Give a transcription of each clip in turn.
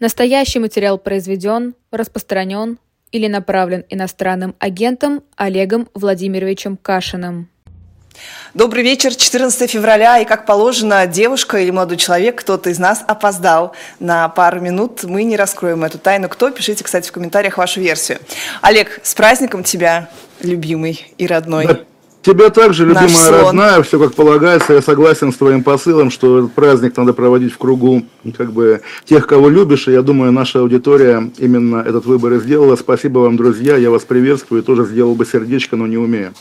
Настоящий материал произведен, распространен или направлен иностранным агентом Олегом Владимировичем Кашиным. Добрый вечер, 14 февраля, и как положено, девушка или молодой человек, кто-то из нас опоздал на пару минут. Мы не раскроем эту тайну. Кто? Пишите, кстати, в комментариях вашу версию. Олег, с праздником тебя, любимый и родной. Да, Тебя также, любимая родная, все как полагается. Я согласен с твоим посылом, что этот праздник надо проводить в кругу как бы тех, кого любишь. И я думаю, наша аудитория именно этот выбор и сделала. Спасибо вам, друзья. Я вас приветствую. Тоже сделал бы сердечко, но не умею.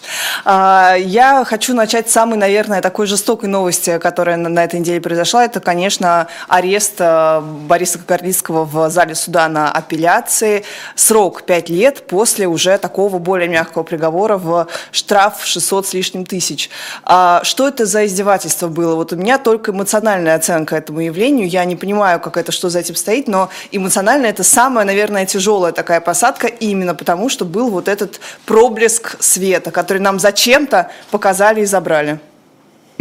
А, я хочу начать с самой, наверное, такой жестокой новости, которая на этой неделе произошла. Это, конечно, арест э, Бориса Кагарлицкого в зале суда на апелляции. Срок 5 лет после уже такого более мягкого приговора в штраф 600 600 с лишним тысяч. А что это за издевательство было? Вот у меня только эмоциональная оценка этому явлению. Я не понимаю, как это, что за этим стоит, но эмоционально это самая, наверное, тяжелая такая посадка, именно потому, что был вот этот проблеск света, который нам зачем-то показали и забрали.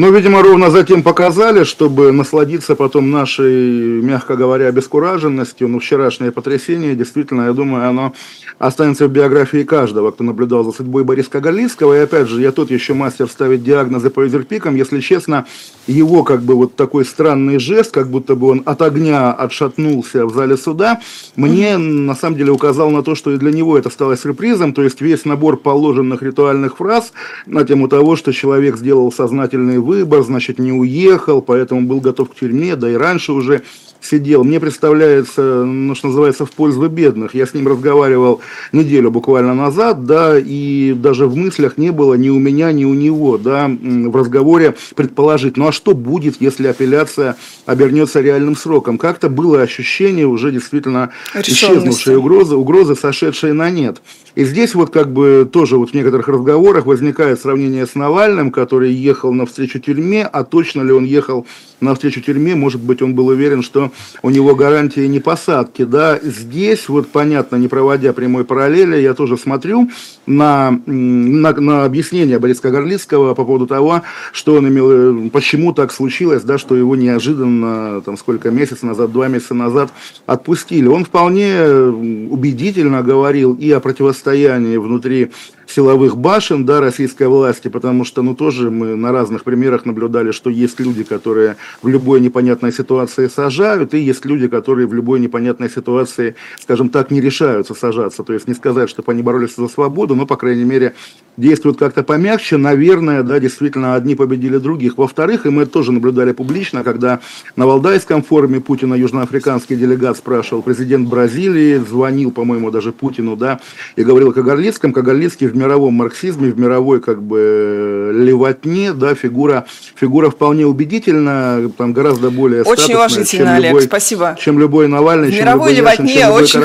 Ну, видимо, ровно затем показали, чтобы насладиться потом нашей, мягко говоря, обескураженностью. Ну, вчерашнее потрясение, действительно, я думаю, оно останется в биографии каждого, кто наблюдал за судьбой Бориса Кагалицкого. И опять же, я тут еще мастер ставить диагнозы по изерпикам. Если честно, его как бы вот такой странный жест, как будто бы он от огня отшатнулся в зале суда, мне на самом деле указал на то, что и для него это стало сюрпризом. То есть весь набор положенных ритуальных фраз на тему того, что человек сделал сознательный выбор, значит, не уехал, поэтому был готов к тюрьме, да и раньше уже сидел. Мне представляется, ну, что называется, в пользу бедных. Я с ним разговаривал неделю буквально назад, да, и даже в мыслях не было ни у меня, ни у него, да, в разговоре предположить, ну а что будет, если апелляция обернется реальным сроком? Как-то было ощущение уже действительно исчезнувшей угрозы, угрозы, сошедшей на нет. И здесь вот как бы тоже вот в некоторых разговорах возникает сравнение с Навальным, который ехал навстречу тюрьме, а точно ли он ехал навстречу тюрьме, может быть, он был уверен, что у него гарантии не посадки, да, здесь вот понятно, не проводя прямой параллели, я тоже смотрю на, на, на объяснение Бориска Горлицкого по поводу того, что он имел, почему так случилось, да, что его неожиданно, там, сколько месяцев назад, два месяца назад отпустили. Он вполне убедительно говорил и о противостоянии внутри силовых башен, да, российской власти, потому что, ну, тоже мы на разных примерах наблюдали, что есть люди, которые в любой непонятной ситуации сажают, и есть люди, которые в любой непонятной ситуации, скажем так, не решаются сажаться. То есть не сказать, чтобы они боролись за свободу, но, по крайней мере, действуют как-то помягче. Наверное, да, действительно, одни победили других. Во-вторых, и мы это тоже наблюдали публично, когда на Валдайском форуме Путина южноафриканский делегат спрашивал, президент Бразилии звонил, по-моему, даже Путину, да, и говорил о Кагарлицком. Кагарлицкий в мировом марксизме, в мировой как бы левотне, да, фигура, фигура вполне убедительна, там гораздо более Очень уважительно, чем Олег, любой, спасибо. Чем любой Навальный, в чем мировой любой Яшин, чем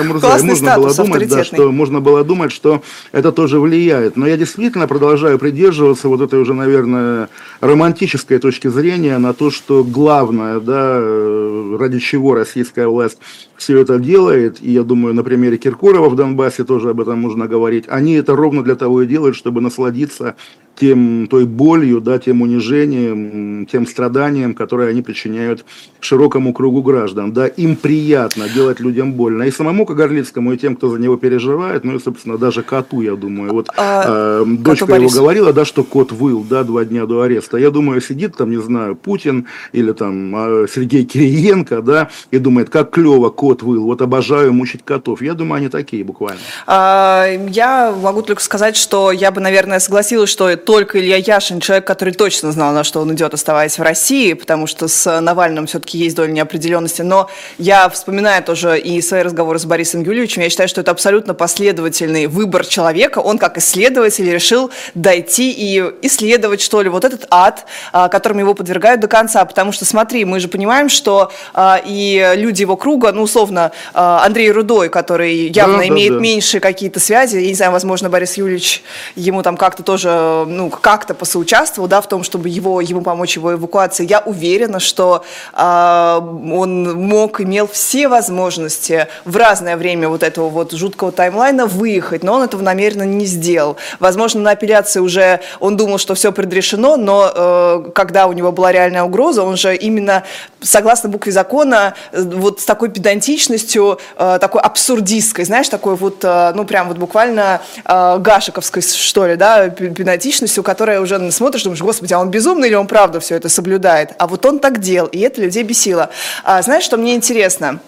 любой Карамурза. Можно было думать, да, что можно было думать, что это тоже влияет. Но я действительно продолжаю придерживаться вот этой уже, наверное, романтической точки зрения на то, что главное, да, ради чего российская власть все это делает, и я думаю, на примере Киркорова в Донбассе тоже об этом можно говорить, они это ровно для того и делают, чтобы насладиться тем, той болью, да, тем унижением, тем страданием, которые они причиняют широкому кругу граждан. Да, им приятно делать людям больно. И самому Кагарлицкому, и тем, кто за него переживает, ну и, собственно, даже коту, я думаю. Вот а, э, дочка его говорила, да, что кот выл, да, два дня до ареста. Я думаю, сидит там, не знаю, Путин или там а, Сергей Кириенко, да, и думает, как клево кот выл, вот обожаю мучить котов. Я думаю, они такие буквально. А, я могу только сказать, что я бы, наверное, согласилась, что только Илья Яшин, человек, который точно знал, на что он идет, оставаясь в России, потому что с Навальным все-таки есть доля неопределенности. Но я вспоминаю тоже и свои разговоры с Борисом Юльевичем, я считаю, что это абсолютно последовательный выбор человека. Он, как исследователь, решил дойти и исследовать, что ли, вот этот ад, а, которым его подвергают до конца. Потому что, смотри, мы же понимаем, что а, и люди его круга, ну, условно, а, Андрей Рудой, который явно да, имеет да, да. меньшие какие-то связи, я не знаю, возможно, Борис Юльевич ему там как-то тоже ну, как-то посоучаствовал, да, в том, чтобы его, ему помочь его эвакуации, я уверена, что э, он мог, имел все возможности в разное время вот этого вот жуткого таймлайна выехать, но он этого намеренно не сделал. Возможно, на апелляции уже он думал, что все предрешено, но э, когда у него была реальная угроза, он же именно согласно букве закона вот с такой педантичностью, э, такой абсурдистской, знаешь, такой вот, э, ну прям вот буквально э, гашиковской, что ли, да, педантичностью, которая уже смотришь, думаешь, господи, а он безумный или он правда все это соблюдает? А вот он так делал, и это людей бесило. А, знаешь, что мне интересно?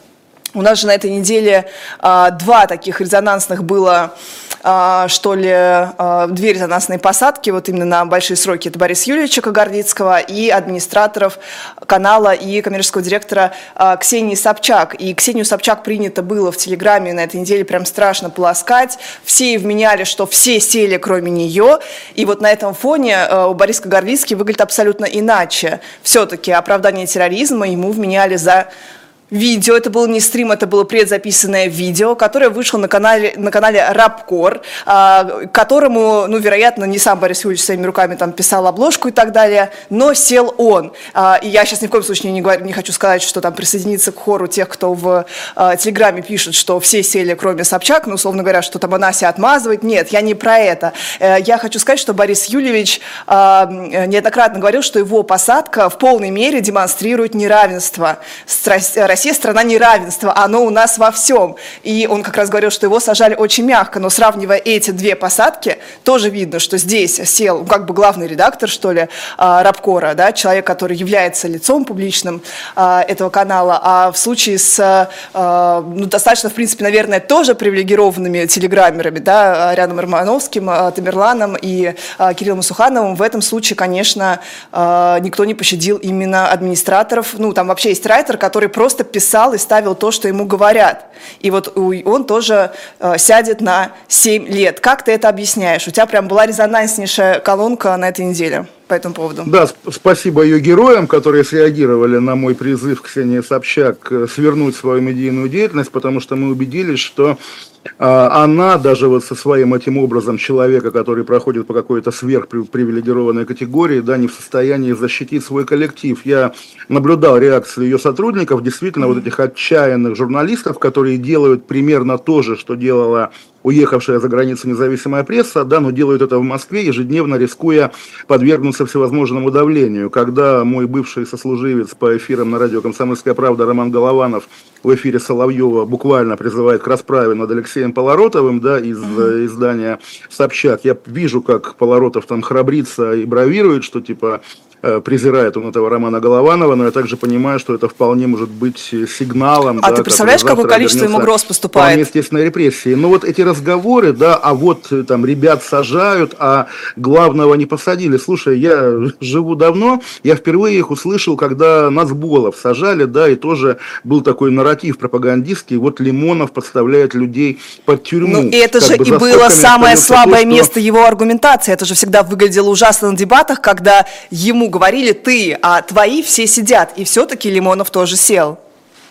У нас же на этой неделе а, два таких резонансных было, а, что ли, а, две резонансные посадки, вот именно на большие сроки. Это Борис Юрьевича Кагарлицкого и администраторов канала и коммерческого директора а, Ксении Собчак. И Ксению Собчак принято было в Телеграме на этой неделе прям страшно полоскать. Все вменяли, что все сели, кроме нее. И вот на этом фоне а, Борис Кагарлицкий выглядит абсолютно иначе. Все-таки оправдание терроризма ему вменяли за видео, это был не стрим, это было предзаписанное видео, которое вышло на канале, на канале Рабкор, а, которому, ну, вероятно, не сам Борис Юрьевич своими руками там писал обложку и так далее, но сел он. А, и я сейчас ни в коем случае не, говорю, не хочу сказать, что там присоединиться к хору тех, кто в а, Телеграме пишет, что все сели, кроме Собчак, ну, условно говоря, что там она себя отмазывает. Нет, я не про это. Э, я хочу сказать, что Борис Юльевич а, неоднократно говорил, что его посадка в полной мере демонстрирует неравенство Россия страна неравенства, оно у нас во всем. И он как раз говорил, что его сажали очень мягко, но сравнивая эти две посадки, тоже видно, что здесь сел как бы главный редактор, что ли, а, Рабкора, да, человек, который является лицом публичным а, этого канала, а в случае с, а, ну, достаточно, в принципе, наверное, тоже привилегированными телеграммерами, да, Арианом Романовским, Тамерланом и Кириллом Сухановым, в этом случае, конечно, никто не пощадил именно администраторов, ну, там вообще есть райтер, который просто писал и ставил то, что ему говорят. И вот он тоже э, сядет на 7 лет. Как ты это объясняешь? У тебя прям была резонанснейшая колонка на этой неделе по этому поводу. Да, спасибо ее героям, которые среагировали на мой призыв Ксении Собчак э, свернуть свою медийную деятельность, потому что мы убедились, что а, она даже вот со своим этим образом человека, который проходит по какой-то сверхпривилегированной категории, да, не в состоянии защитить свой коллектив. Я наблюдал реакцию ее сотрудников, действительно, вот этих отчаянных журналистов, которые делают примерно то же, что делала уехавшая за границу независимая пресса, да, но делают это в Москве, ежедневно рискуя подвергнуться всевозможному давлению. Когда мой бывший сослуживец по эфирам на радио «Комсомольская правда» Роман Голованов в эфире Соловьева буквально призывает к расправе над Алексеем Полоротовым, да, из uh-huh. издания «Собчак», я вижу, как Полоротов там храбрится и бравирует, что типа презирает он этого Романа Голованова, но я также понимаю, что это вполне может быть сигналом. А да, ты представляешь, какое количество ему угроз поступает? Вполне естественной репрессии. Но вот эти разговоры, да, а вот э, там ребят сажают, а главного не посадили. Слушай, я живу давно, я впервые их услышал, когда Нацболов сажали, да, и тоже был такой нарратив пропагандистский, вот Лимонов подставляет людей под тюрьму. Ну, и это же и было самое слабое то, место его аргументации. Это же всегда выглядело ужасно на дебатах, когда ему говорили ты, а твои все сидят. И все-таки Лимонов тоже сел.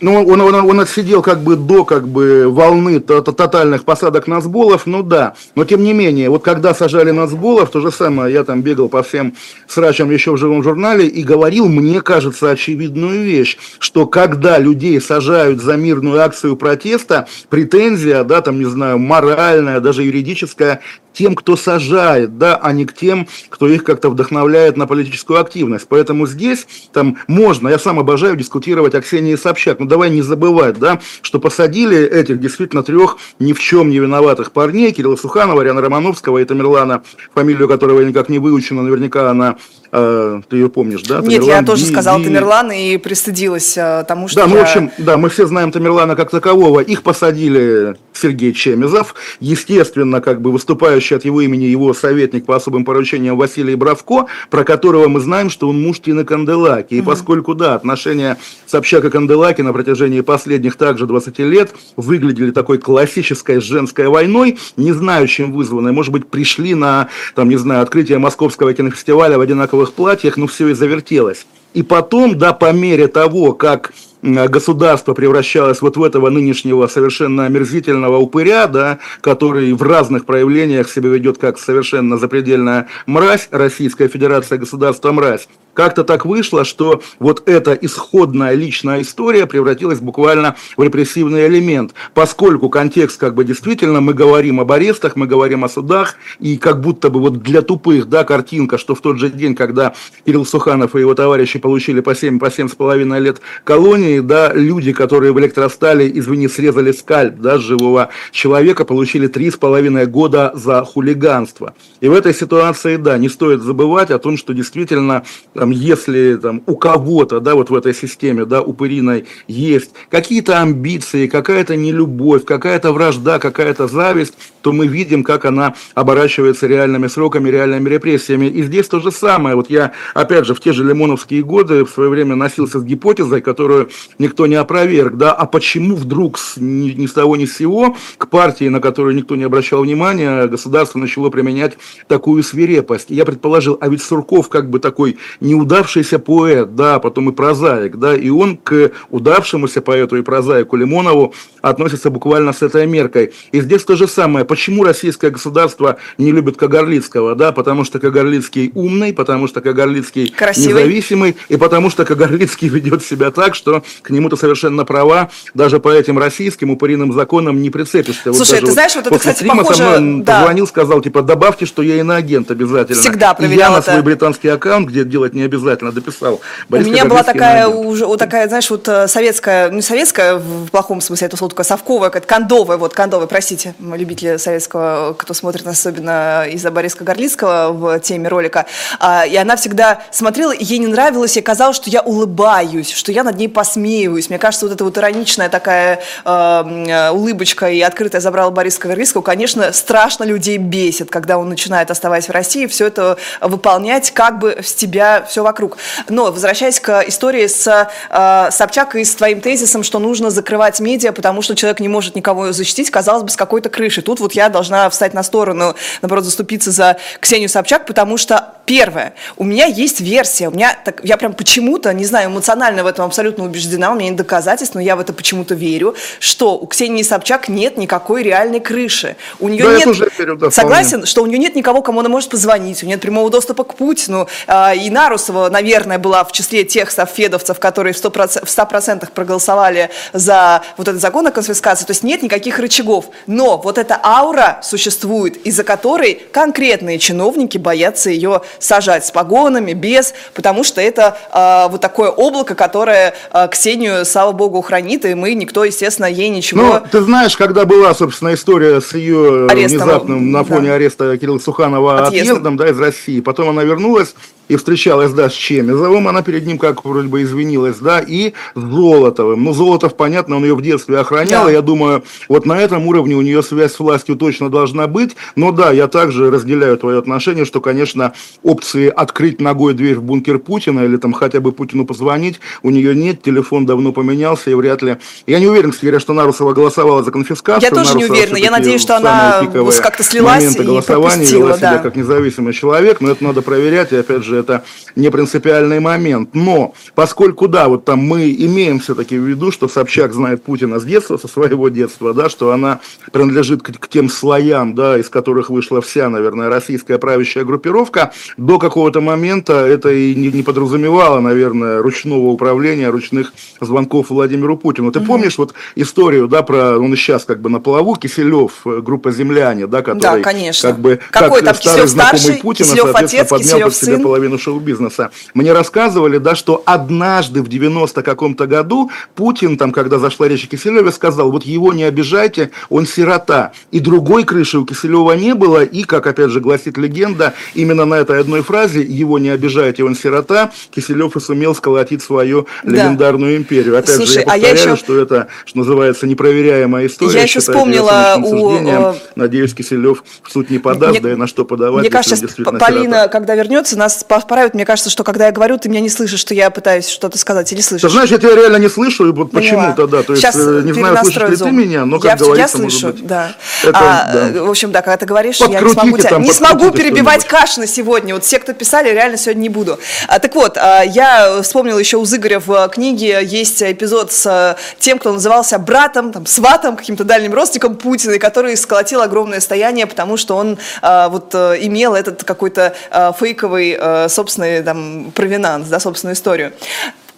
Ну, он, он, он отсидел как бы до как бы волны тотальных посадок нацболов, ну да. Но тем не менее, вот когда сажали нацболов, то же самое, я там бегал по всем срачам еще в живом журнале и говорил, мне кажется, очевидную вещь, что когда людей сажают за мирную акцию протеста, претензия, да, там, не знаю, моральная, даже юридическая, тем, кто сажает, да, а не к тем, кто их как-то вдохновляет на политическую активность. Поэтому здесь там можно, я сам обожаю дискутировать о Ксении Собчак, но давай не забывать, да, что посадили этих действительно трех ни в чем не виноватых парней, Кирилла Суханова, Ариана Романовского и Тамерлана, фамилию которого я никак не выучена, наверняка она а, ты ее помнишь, да? Нет, Тамерлан, я тоже Ди, сказала Ди... Тамерлан и пристыдилась а, тому, что Да, я... ну, в общем, да, мы все знаем Тамерлана как такового. Их посадили Сергей Чемезов, естественно, как бы выступающий от его имени его советник по особым поручениям Василий Бравко, про которого мы знаем, что он муж Тины Канделаки. И угу. поскольку, да, отношения Собчак и Канделаки на протяжении последних также 20 лет выглядели такой классической женской войной, не знаю, чем вызванной. Может быть, пришли на, там, не знаю, открытие Московского кинофестиваля в одинаковых платьях, но все и завертелось. И потом, да, по мере того, как государство превращалось вот в этого нынешнего совершенно омерзительного упыря, да, который в разных проявлениях себя ведет как совершенно запредельная мразь, Российская Федерация государства мразь, как-то так вышло, что вот эта исходная личная история превратилась буквально в репрессивный элемент, поскольку контекст как бы действительно мы говорим об арестах, мы говорим о судах, и как будто бы вот для тупых, да, картинка, что в тот же день, когда Кирилл Суханов и его товарищи получили по 7, по 7 с половиной лет колонии, да, люди, которые в электростале, извини, срезали скальп, да, живого человека, получили три с половиной года за хулиганство. И в этой ситуации, да, не стоит забывать о том, что действительно там, если там, у кого-то, да, вот в этой системе, да, упыриной есть какие-то амбиции, какая-то нелюбовь, какая-то вражда, какая-то зависть, то мы видим, как она оборачивается реальными сроками, реальными репрессиями. И здесь то же самое. Вот я, опять же, в те же лимоновские годы в свое время носился с гипотезой, которую никто не опроверг, да, а почему вдруг с, ни, ни с того ни с сего к партии, на которую никто не обращал внимания, государство начало применять такую свирепость. Я предположил, а ведь Сурков как бы такой не неудавшийся поэт, да, потом и прозаик, да, и он к удавшемуся поэту и прозаику Лимонову относится буквально с этой меркой. И здесь то же самое. Почему российское государство не любит Кагарлицкого, да, потому что Кагарлицкий умный, потому что Кагарлицкий Красивый. независимый, и потому что Кагарлицкий ведет себя так, что к нему то совершенно права, даже по этим российским упыриным законам не прицепишься. Слушай, вот ты знаешь, вот это, кстати, похоже... Со мной да. позвонил, сказал, типа, добавьте, что я иноагент обязательно. Всегда проверял И я на свой британский аккаунт, где делать не обязательно дописал. Борис У меня была такая уже, вот такая, знаешь, вот э, советская, не советская в плохом смысле этого слова, только совковая, как кондовая, вот кондовая, простите, любители советского, кто смотрит особенно из-за Бориска Горлицкого в теме ролика, а, и она всегда смотрела, ей не нравилось, ей казалось, что я улыбаюсь, что я над ней посмеиваюсь. Мне кажется, вот эта вот ироничная такая э, улыбочка и открытая забрала Бориска Горлицкого, конечно, страшно людей бесит, когда он начинает, оставаясь в России, все это выполнять как бы с тебя все вокруг. Но, возвращаясь к истории с э, Собчак и с твоим тезисом, что нужно закрывать медиа, потому что человек не может никого защитить, казалось бы, с какой-то крыши. Тут вот я должна встать на сторону, наоборот, заступиться за Ксению Собчак, потому что, первое, у меня есть версия, у меня, так, я прям почему-то, не знаю, эмоционально в этом абсолютно убеждена, у меня нет доказательств, но я в это почему-то верю, что у Ксении Собчак нет никакой реальной крыши. У нее да, нет... Верю, да, согласен, вполне. что у нее нет никого, кому она может позвонить, у нее нет прямого доступа к Путину, э, и Нарусова, наверное, была в числе тех софедовцев, которые в 100%, в 100 проголосовали за вот этот закон о конфискации. То есть нет никаких рычагов. Но вот эта аура существует, из-за которой конкретные чиновники боятся ее сажать с погонами, без, потому что это э, вот такое облако, которое э, Ксению, слава богу, хранит, и мы, никто, естественно, ей ничего... Ну, ты знаешь, когда была, собственно, история с ее Арестом, внезапным на фоне да. ареста Кирилла Суханова отъездом, отъездом да, из России, потом она вернулась, и встречалась, да, с Чемизовым, она перед ним как вроде бы извинилась, да, и с Золотовым. Ну, Золотов, понятно, он ее в детстве охранял, да. я думаю, вот на этом уровне у нее связь с властью точно должна быть, но да, я также разделяю твое отношение, что, конечно, опции открыть ногой дверь в бункер Путина или там хотя бы Путину позвонить, у нее нет, телефон давно поменялся, и вряд ли... Я не уверен, кстати говоря, что Нарусова голосовала за конфискацию. Я тоже Нарусова не уверена, я надеюсь, что она как-то слилась и вела себя да. как независимый человек, но это надо проверять, и опять же, же это не принципиальный момент. Но поскольку, да, вот там мы имеем все-таки в виду, что Собчак знает Путина с детства, со своего детства, да, что она принадлежит к, к тем слоям, да, из которых вышла вся, наверное, российская правящая группировка, до какого-то момента это и не, не подразумевало, наверное, ручного управления, ручных звонков Владимиру Путину. Ты угу. помнишь вот историю, да, про, он сейчас как бы на плаву, Киселев, э, группа «Земляне», да, который да, конечно. как бы Какой как там Киселев старший, Путина, Киселев отец, Киселев сын. половину половину шоу-бизнеса, мне рассказывали, да, что однажды в 90 каком-то году Путин, там, когда зашла речь о Киселеве, сказал, вот его не обижайте, он сирота. И другой крыши у Киселева не было, и, как опять же гласит легенда, именно на этой одной фразе «его не обижайте, он сирота» Киселев и сумел сколотить свою легендарную да. империю. Опять Слушай, же, я повторяю, а я еще... что это, что называется, непроверяемая история. Я еще вспомнила у... Надеюсь, Киселев в суд не подаст, мне... да и на что подавать. Мне кажется, Полина, когда вернется, нас поправят. Мне кажется, что когда я говорю, ты меня не слышишь, что я пытаюсь что-то сказать или слышишь. Ты знаешь, я тебя реально не слышу, и вот почему-то, да. То Сейчас есть, э, не знаю, слышишь ли ты меня, но как я, говорится, я слышу, может быть, да. Это, а, да. В общем, да, когда ты говоришь, я не смогу, тебя, там, не смогу перебивать Кашина сегодня. Вот все, кто писали, реально сегодня не буду. А, так вот, а, я вспомнила еще у Зыгоря в книге есть эпизод с тем, кто назывался братом, там, сватом, каким-то дальним родственником Путина, который сколотил огромное стояние, потому что он а, вот имел этот какой-то а, фейковый собственный там провинанс, да, собственную историю.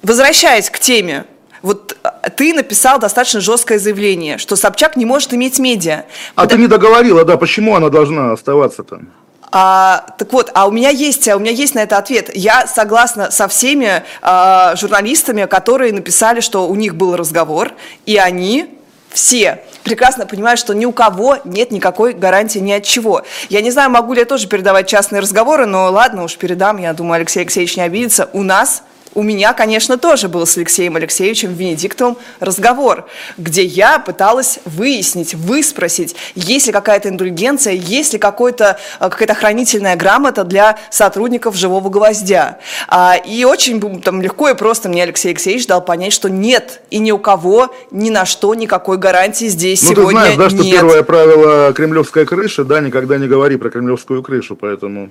Возвращаясь к теме вот ты написал достаточно жесткое заявление, что Собчак не может иметь медиа. А Потому... ты не договорила, да, почему она должна оставаться там? А, так вот, а у меня есть, у меня есть на это ответ. Я согласна со всеми а, журналистами, которые написали, что у них был разговор, и они все прекрасно понимают, что ни у кого нет никакой гарантии ни от чего. Я не знаю, могу ли я тоже передавать частные разговоры, но ладно, уж передам, я думаю, Алексей Алексеевич не обидится. У нас у меня, конечно, тоже был с Алексеем Алексеевичем Венедиктовым разговор, где я пыталась выяснить, выспросить, есть ли какая-то индульгенция, есть ли какая-то какая хранительная грамота для сотрудников «Живого гвоздя». А, и очень там, легко и просто мне Алексей Алексеевич дал понять, что нет, и ни у кого, ни на что никакой гарантии здесь ну, сегодня ты знаешь, да, что нет. первое правило кремлевской крыши, да, никогда не говори про кремлевскую крышу, поэтому...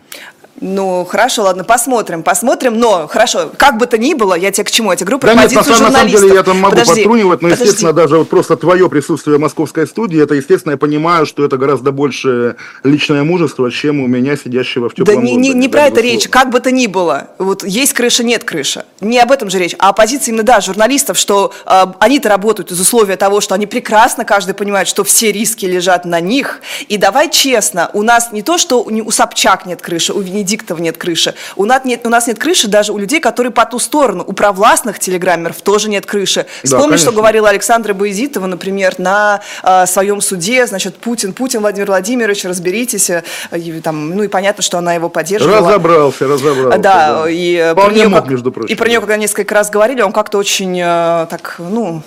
Ну, хорошо, ладно, посмотрим, посмотрим, но, хорошо, как бы то ни было, я тебе к чему, эти группы да нет, на, журналистов. на самом деле я там могу подожди, подтрунивать, но, подожди. естественно, даже вот просто твое присутствие в московской студии, это, естественно, я понимаю, что это гораздо больше личное мужество, чем у меня, сидящего в теплом Да не, не, не про это речь, как бы то ни было, вот есть крыша, нет крыши, не об этом же речь, а о позиции именно, да, журналистов, что э, они-то работают из условия того, что они прекрасно, каждый понимает, что все риски лежат на них, и давай честно, у нас не то, что у Собчак нет крыши, у Венедиктова нет крыши. У нас, нет, у нас нет крыши даже у людей, которые по ту сторону. У провластных телеграммеров тоже нет крыши. Вспомни, да, что говорила Александра Боязитова, например, на э, своем суде, значит, Путин, Путин, Владимир Владимирович, разберитесь. Э, там, ну и понятно, что она его поддерживала. Разобрался, разобрался. Да, да. и про нее, мог, между прочим. И про нее, когда несколько раз говорили, он как-то очень э, так, ну,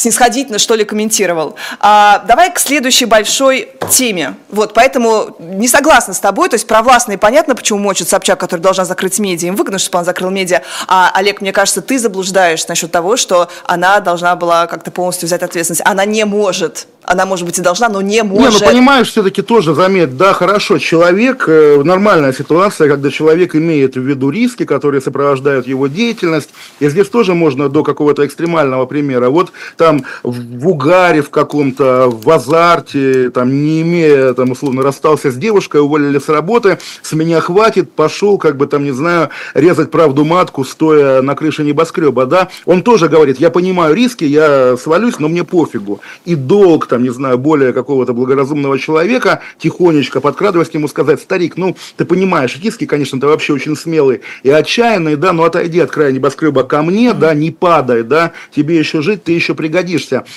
снисходительно, что ли, комментировал. А, давай к следующей большой теме. Вот, поэтому не согласна с тобой, то есть провластные понятно, почему мочит Собчак, который должна закрыть медиа, им выгодно, чтобы он закрыл медиа. А, Олег, мне кажется, ты заблуждаешь насчет того, что она должна была как-то полностью взять ответственность. Она не может она, может быть, и должна, но не может. Не, ну понимаешь, все-таки тоже заметь, да, хорошо, человек, э, нормальная ситуация, когда человек имеет в виду риски, которые сопровождают его деятельность, и здесь тоже можно до какого-то экстремального примера. Вот там в угаре в каком-то, в азарте, там, не имея, там, условно, расстался с девушкой, уволили с работы, с меня хватит, пошел, как бы там, не знаю, резать правду матку, стоя на крыше небоскреба, да, он тоже говорит, я понимаю риски, я свалюсь, но мне пофигу. И долг там, не знаю, более какого-то благоразумного человека, тихонечко подкрадываясь к нему сказать, старик, ну, ты понимаешь, риски, конечно, ты вообще очень смелый и отчаянный, да, но отойди от края небоскреба ко мне, да, не падай, да, тебе еще жить, ты еще пригодишься.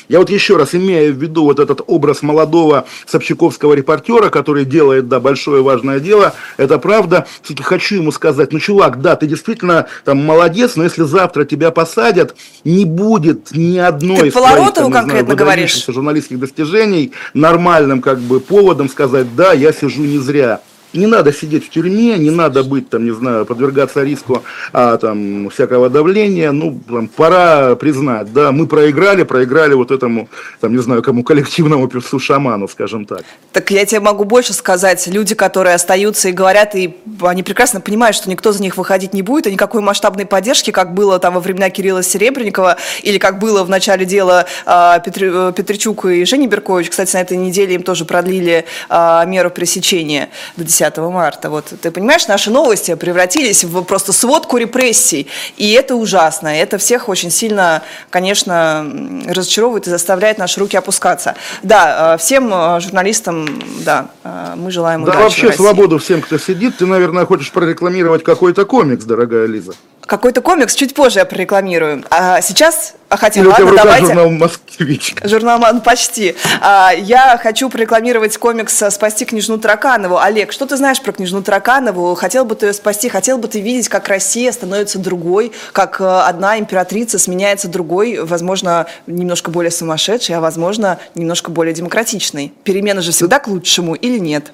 Я вот еще раз, имея в виду вот этот образ молодого собчаковского репортера, который делает, да, большое важное дело, это правда, все-таки хочу ему сказать, ну, чувак, да, ты действительно там молодец, но если завтра тебя посадят, не будет ни одной ты из твоих, там, конкретно знаю, говоришь? журналистских достижений нормальным как бы поводом сказать, да, я сижу не зря не надо сидеть в тюрьме, не надо быть, там, не знаю, подвергаться риску а, там, всякого давления. Ну, там, пора признать, да, мы проиграли, проиграли вот этому, там, не знаю, кому коллективному певцу шаману, скажем так. Так я тебе могу больше сказать. Люди, которые остаются и говорят, и они прекрасно понимают, что никто за них выходить не будет, и никакой масштабной поддержки, как было там во времена Кирилла Серебренникова, или как было в начале дела а, Петр, Петричук и Женя Беркович. Кстати, на этой неделе им тоже продлили а, меру пресечения до 10 10 марта. Вот ты понимаешь, наши новости превратились в просто сводку репрессий. И это ужасно. Это всех очень сильно, конечно, разочаровывает и заставляет наши руки опускаться. Да, э, всем э, журналистам, да, э, мы желаем удачи. Да, вообще свободу всем, кто сидит. Ты, наверное, хочешь прорекламировать какой-то комикс, дорогая Лиза. Какой-то комикс чуть позже я прорекламирую. А сейчас а хотя Или ладно, давайте. журнал «Москвич». Журнал ну, почти. А, я хочу прорекламировать комикс «Спасти княжну Тараканову». Олег, что ты знаешь про княжну Тараканову? Хотел бы ты ее спасти? Хотел бы ты видеть, как Россия становится другой, как э, одна императрица сменяется другой, возможно, немножко более сумасшедшей, а возможно, немножко более демократичной? Перемены же всегда к лучшему или нет?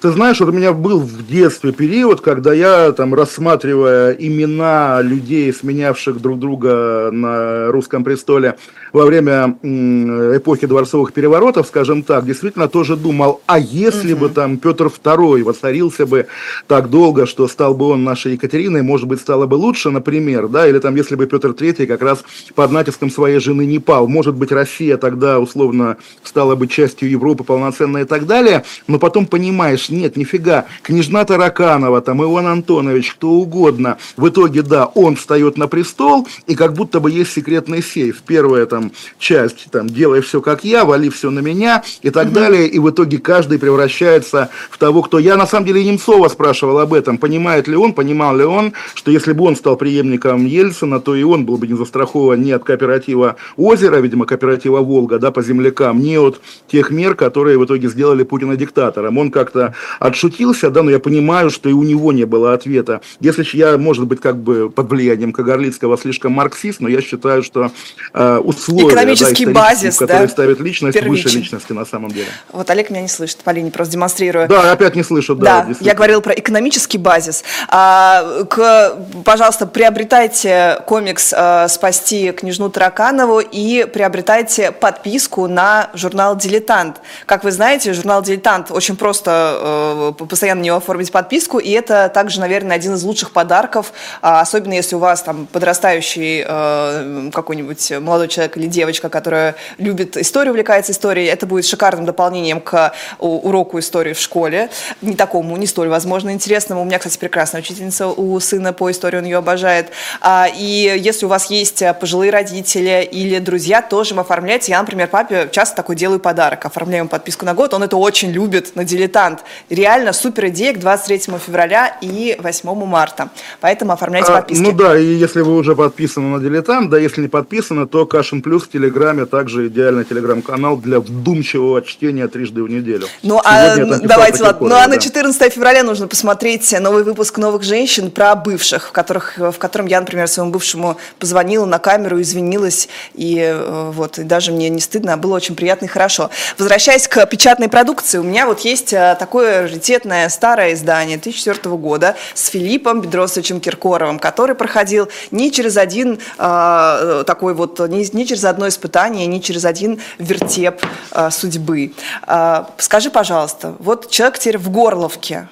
Ты знаешь, вот у меня был в детстве период, когда я, там, рассматривая имена людей, сменявших друг друга на русском престоле во время эпохи дворцовых переворотов, скажем так, действительно тоже думал, а если угу. бы там Петр II воцарился бы так долго, что стал бы он нашей Екатериной, может быть, стало бы лучше, например, да, или там, если бы Петр III как раз под натиском своей жены не пал, может быть, Россия тогда условно стала бы частью Европы полноценной и так далее, но потом понимаешь, нет, нифига, княжна Тараканова, там, Иван Антонович, кто угодно, в итоге, да, он встает на престол, и как будто бы есть секретный сейф. Первая там часть, там, делай все как я, вали все на меня и так угу. далее, и в итоге каждый превращается в того, кто... Я, на самом деле, Немцова спрашивал об этом, понимает ли он, понимал ли он, что если бы он стал преемником Ельцина, то и он был бы не застрахован ни от кооператива «Озеро», видимо, кооператива «Волга», да, по землякам, ни от тех мер, которые в итоге сделали Путина диктатором. Он как-то отшутился, да, но я понимаю, что и у него не было ответа. Если я, может быть, как бы под влиянием Кагарлицкого слишком марксист, но я считаю, что э, условия, Экономический да, базис, которые да? ставят личность Первичен. выше личности на самом деле. Вот Олег меня не слышит, Полине просто демонстрирую. Да, опять не слышу, да. Да, я говорила про экономический базис. А, к, пожалуйста, приобретайте комикс а, «Спасти княжну Тараканову» и приобретайте подписку на журнал «Дилетант». Как вы знаете, журнал «Дилетант» очень просто э, постоянно на него оформить подписку, и это также, наверное, один из лучших подарков, а, особенно если у вас там подрастающий э, какой-нибудь молодой человек или девочка, которая любит историю, увлекается историей, это будет шикарным дополнением к уроку истории в школе. Не такому, не столь, возможно, интересному. У меня, кстати, прекрасная учительница у сына по истории, он ее обожает. А, и если у вас есть пожилые родители или друзья, тоже им оформляйте. Я, например, папе часто такой делаю подарок. Оформляем подписку на год. Он это очень любит на дилетант. Реально супер идея к 23 февраля и 8 марта. Поэтому оформляйте а, подписки. Ну да, и если вы уже подписаны на дилетант, да, если не подписаны, то Кашин Плюс в Телеграме также идеальный телеграм-канал для вдумчивого чтения трижды в неделю. Ну, а, давайте, ладно. Ну, а на 14 февраля нужно посмотреть новый выпуск «Новых женщин» про бывших, в, которых, в котором я, например, своему бывшему позвонила на камеру, извинилась, и э, вот, и даже мне не стыдно, а было очень приятно и хорошо. Возвращаясь к печатной продукции, у меня вот есть э, такое раритетное старое издание 2004 года с Филиппом Бедросовичем Киркоровым, который проходил не через один э, такой вот, не, не через одно испытание, не через один вертеп э, судьбы. Э, скажи, пожалуйста, вот человек теперь в Горловке,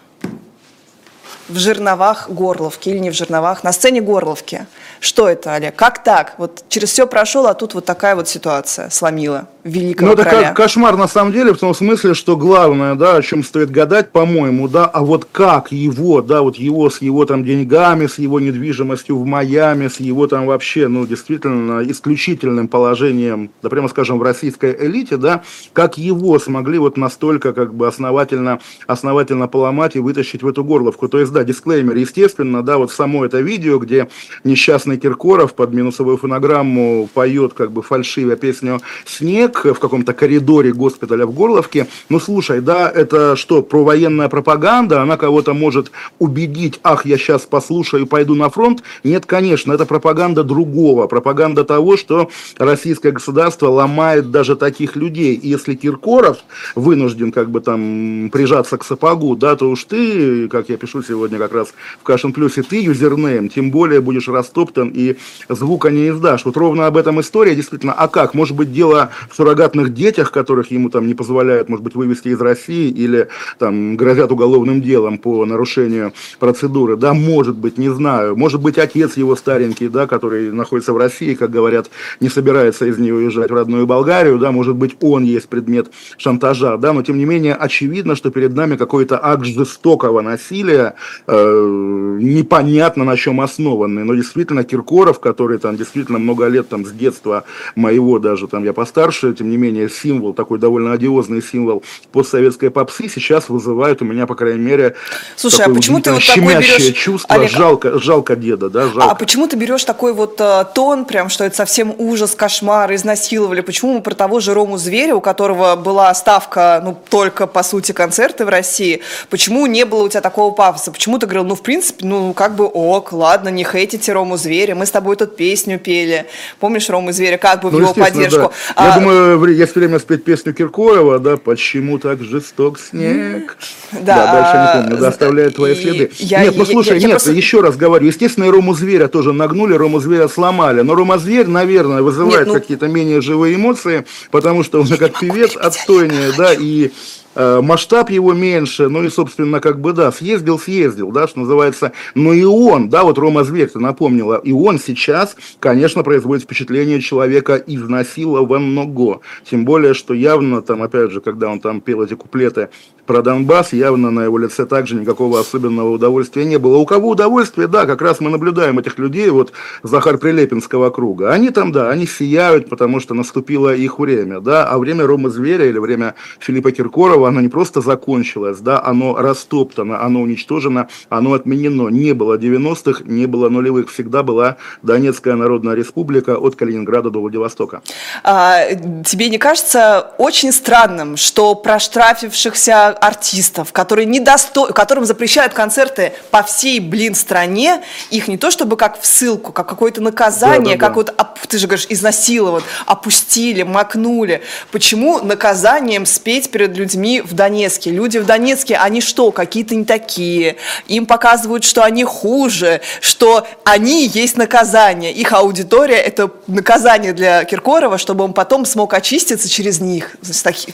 в жерновах Горловки или не в жерновах, на сцене Горловки. Что это, Олег? Как так? Вот через все прошел, а тут вот такая вот ситуация сломила великого Ну, это короля. кошмар на самом деле, в том смысле, что главное, да, о чем стоит гадать, по-моему, да, а вот как его, да, вот его с его там деньгами, с его недвижимостью в Майами, с его там вообще, ну, действительно, исключительным положением, да, прямо скажем, в российской элите, да, как его смогли вот настолько как бы основательно, основательно поломать и вытащить в эту горловку. То есть, да, дисклеймер, естественно, да, вот само это видео, где несчастный Киркоров под минусовую фонограмму поет как бы фальшивая песню «Снег», в каком-то коридоре госпиталя в Горловке. Ну, слушай, да, это что, про военная пропаганда? Она кого-то может убедить, ах, я сейчас послушаю, пойду на фронт? Нет, конечно, это пропаганда другого. Пропаганда того, что российское государство ломает даже таких людей. И если Киркоров вынужден как бы там прижаться к сапогу, да, то уж ты, как я пишу сегодня как раз в Кашин Плюсе, ты юзернейм, тем более будешь растоптан и звука не издашь. Вот ровно об этом история, действительно. А как? Может быть, дело в суррогатных детях, которых ему там не позволяют, может быть, вывести из России или там грозят уголовным делом по нарушению процедуры, да, может быть, не знаю, может быть, отец его старенький, да, который находится в России, как говорят, не собирается из нее уезжать в родную Болгарию, да, может быть, он есть предмет шантажа, да, но тем не менее очевидно, что перед нами какой-то акт жестокого насилия, э, непонятно на чем основанный, но действительно Киркоров, который там действительно много лет там с детства моего даже, там я постарше, тем не менее, символ, такой довольно одиозный символ постсоветской попсы сейчас вызывает у меня, по крайней мере, Слушай, а почему ты вот такой берешь... чувство, Олег, жалко, жалко деда, да, жалко. А почему ты берешь такой вот э, тон, прям, что это совсем ужас, кошмар, изнасиловали? Почему мы про того же Рому Зверя, у которого была ставка, ну, только, по сути, концерты в России, почему не было у тебя такого пафоса? Почему ты говорил, ну, в принципе, ну, как бы ок, ладно, не хейтите Рому Зверя, мы с тобой тут песню пели. Помнишь Рому Зверя, как бы в ну, его поддержку? Да. Я а, думаю, было есть время спеть песню Киркорова, да, «Почему так жесток снег?» Да, да дальше не помню, да, оставляет твои следы. Я, нет, ну слушай, я, я, нет, просто... еще раз говорю, естественно, и Рому Зверя тоже нагнули, Рому Зверя сломали, но Рома Зверь, наверное, вызывает нет, ну... какие-то менее живые эмоции, потому что он как певец отстойнее, да, и Э, масштаб его меньше, ну и, собственно, как бы, да, съездил, съездил, да, что называется, но и он, да, вот Рома Зверь, ты напомнила, и он сейчас, конечно, производит впечатление человека изнасилованного, тем более, что явно, там, опять же, когда он там пел эти куплеты про Донбасс, явно на его лице также никакого особенного удовольствия не было. У кого удовольствие, да, как раз мы наблюдаем этих людей, вот Захар Прилепинского круга. Они там, да, они сияют, потому что наступило их время, да, а время Рома Зверя или время Филиппа Киркорова, оно не просто закончилось, да, оно растоптано, оно уничтожено, оно отменено. Не было 90-х, не было нулевых, всегда была Донецкая Народная Республика от Калининграда до Владивостока. А, тебе не кажется очень странным, что проштрафившихся артистов, которые недосто... которым запрещают концерты по всей, блин, стране, их не то чтобы как в ссылку, как какое-то наказание, да, да, как да. вот, ты же говоришь, изнасилован, опустили, макнули. Почему наказанием спеть перед людьми в Донецке? Люди в Донецке, они что, какие-то не такие? Им показывают, что они хуже, что они есть наказание. Их аудитория – это наказание для Киркорова, чтобы он потом смог очиститься через них,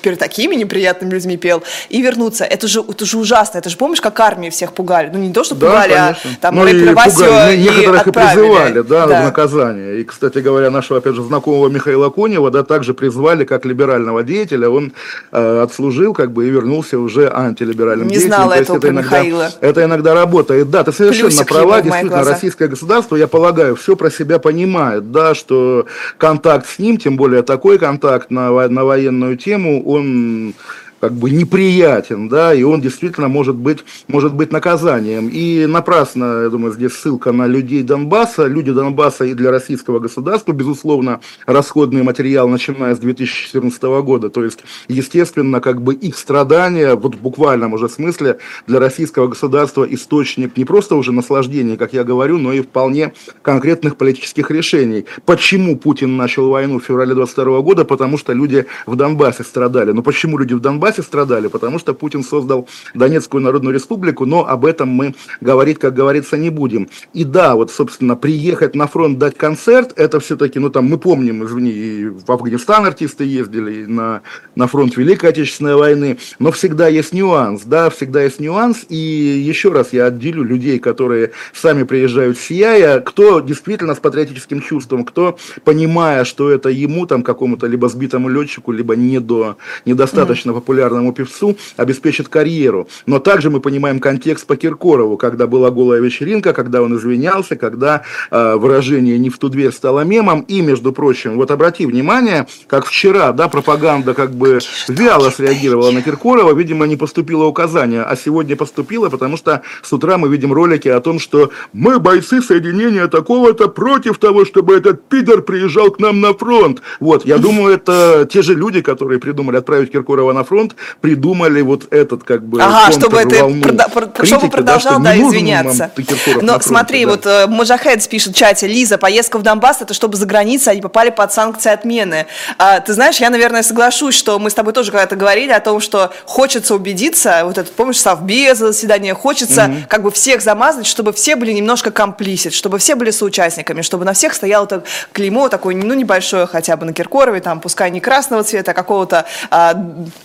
перед такими неприятными людьми пел, и вернуться. Это же, это же ужасно. Это же помнишь, как армии всех пугали? Ну, не то, что да, пугали, а конечно. а там ну, и пугали. И некоторых и призывали, да, да, в наказание. И, кстати говоря, нашего, опять же, знакомого Михаила Конева, да, также призвали как либерального деятеля. Он э, отслужил, как бы, и вернулся уже антилиберальным не деятелем. знала этого это иногда, Михаила. Это иногда работает. Да, ты совершенно Плюсик права. Действительно, российское государство, я полагаю, все про себя понимает, да, что контакт с ним, тем более такой контакт на, на военную тему, он как бы неприятен, да, и он действительно может быть, может быть наказанием. И напрасно, я думаю, здесь ссылка на людей Донбасса. Люди Донбасса и для российского государства, безусловно, расходный материал, начиная с 2014 года. То есть, естественно, как бы их страдания, вот в буквальном уже смысле, для российского государства источник не просто уже наслаждения, как я говорю, но и вполне конкретных политических решений. Почему Путин начал войну в феврале 22 года? Потому что люди в Донбассе страдали. Но почему люди в Донбассе Донбассе страдали, потому что Путин создал Донецкую Народную Республику, но об этом мы говорить, как говорится, не будем. И да, вот, собственно, приехать на фронт, дать концерт, это все-таки, ну там, мы помним, извини, и в Афганистан артисты ездили, на, на фронт Великой Отечественной войны, но всегда есть нюанс, да, всегда есть нюанс, и еще раз я отделю людей, которые сами приезжают сияя, кто действительно с патриотическим чувством, кто, понимая, что это ему, там, какому-то либо сбитому летчику, либо не до, недостаточно популярному популярному певцу обеспечит карьеру. Но также мы понимаем контекст по Киркорову, когда была голая вечеринка, когда он извинялся, когда э, выражение «не в ту дверь» стало мемом. И, между прочим, вот обрати внимание, как вчера, да, пропаганда как бы вяло среагировала на Киркорова, видимо, не поступило указание, а сегодня поступило, потому что с утра мы видим ролики о том, что мы, бойцы соединения такого-то, против того, чтобы этот пидор приезжал к нам на фронт. Вот, я думаю, это те же люди, которые придумали отправить Киркорова на фронт, придумали вот этот как бы ага, чтобы это критики, чтобы продолжал да, да извиняться. Но смотри, да. вот э, Мужахед пишет в чате, Лиза, поездка в Донбасс это чтобы за границей они попали под санкции отмены. А, ты знаешь, я, наверное, соглашусь, что мы с тобой тоже когда-то говорили о том, что хочется убедиться, вот это, помнишь, совбез заседание, хочется угу. как бы всех замазать, чтобы все были немножко комплисит, чтобы все были соучастниками, чтобы на всех стояло это клеймо такое, ну, небольшое хотя бы на Киркорове, там, пускай не красного цвета, а какого-то, а,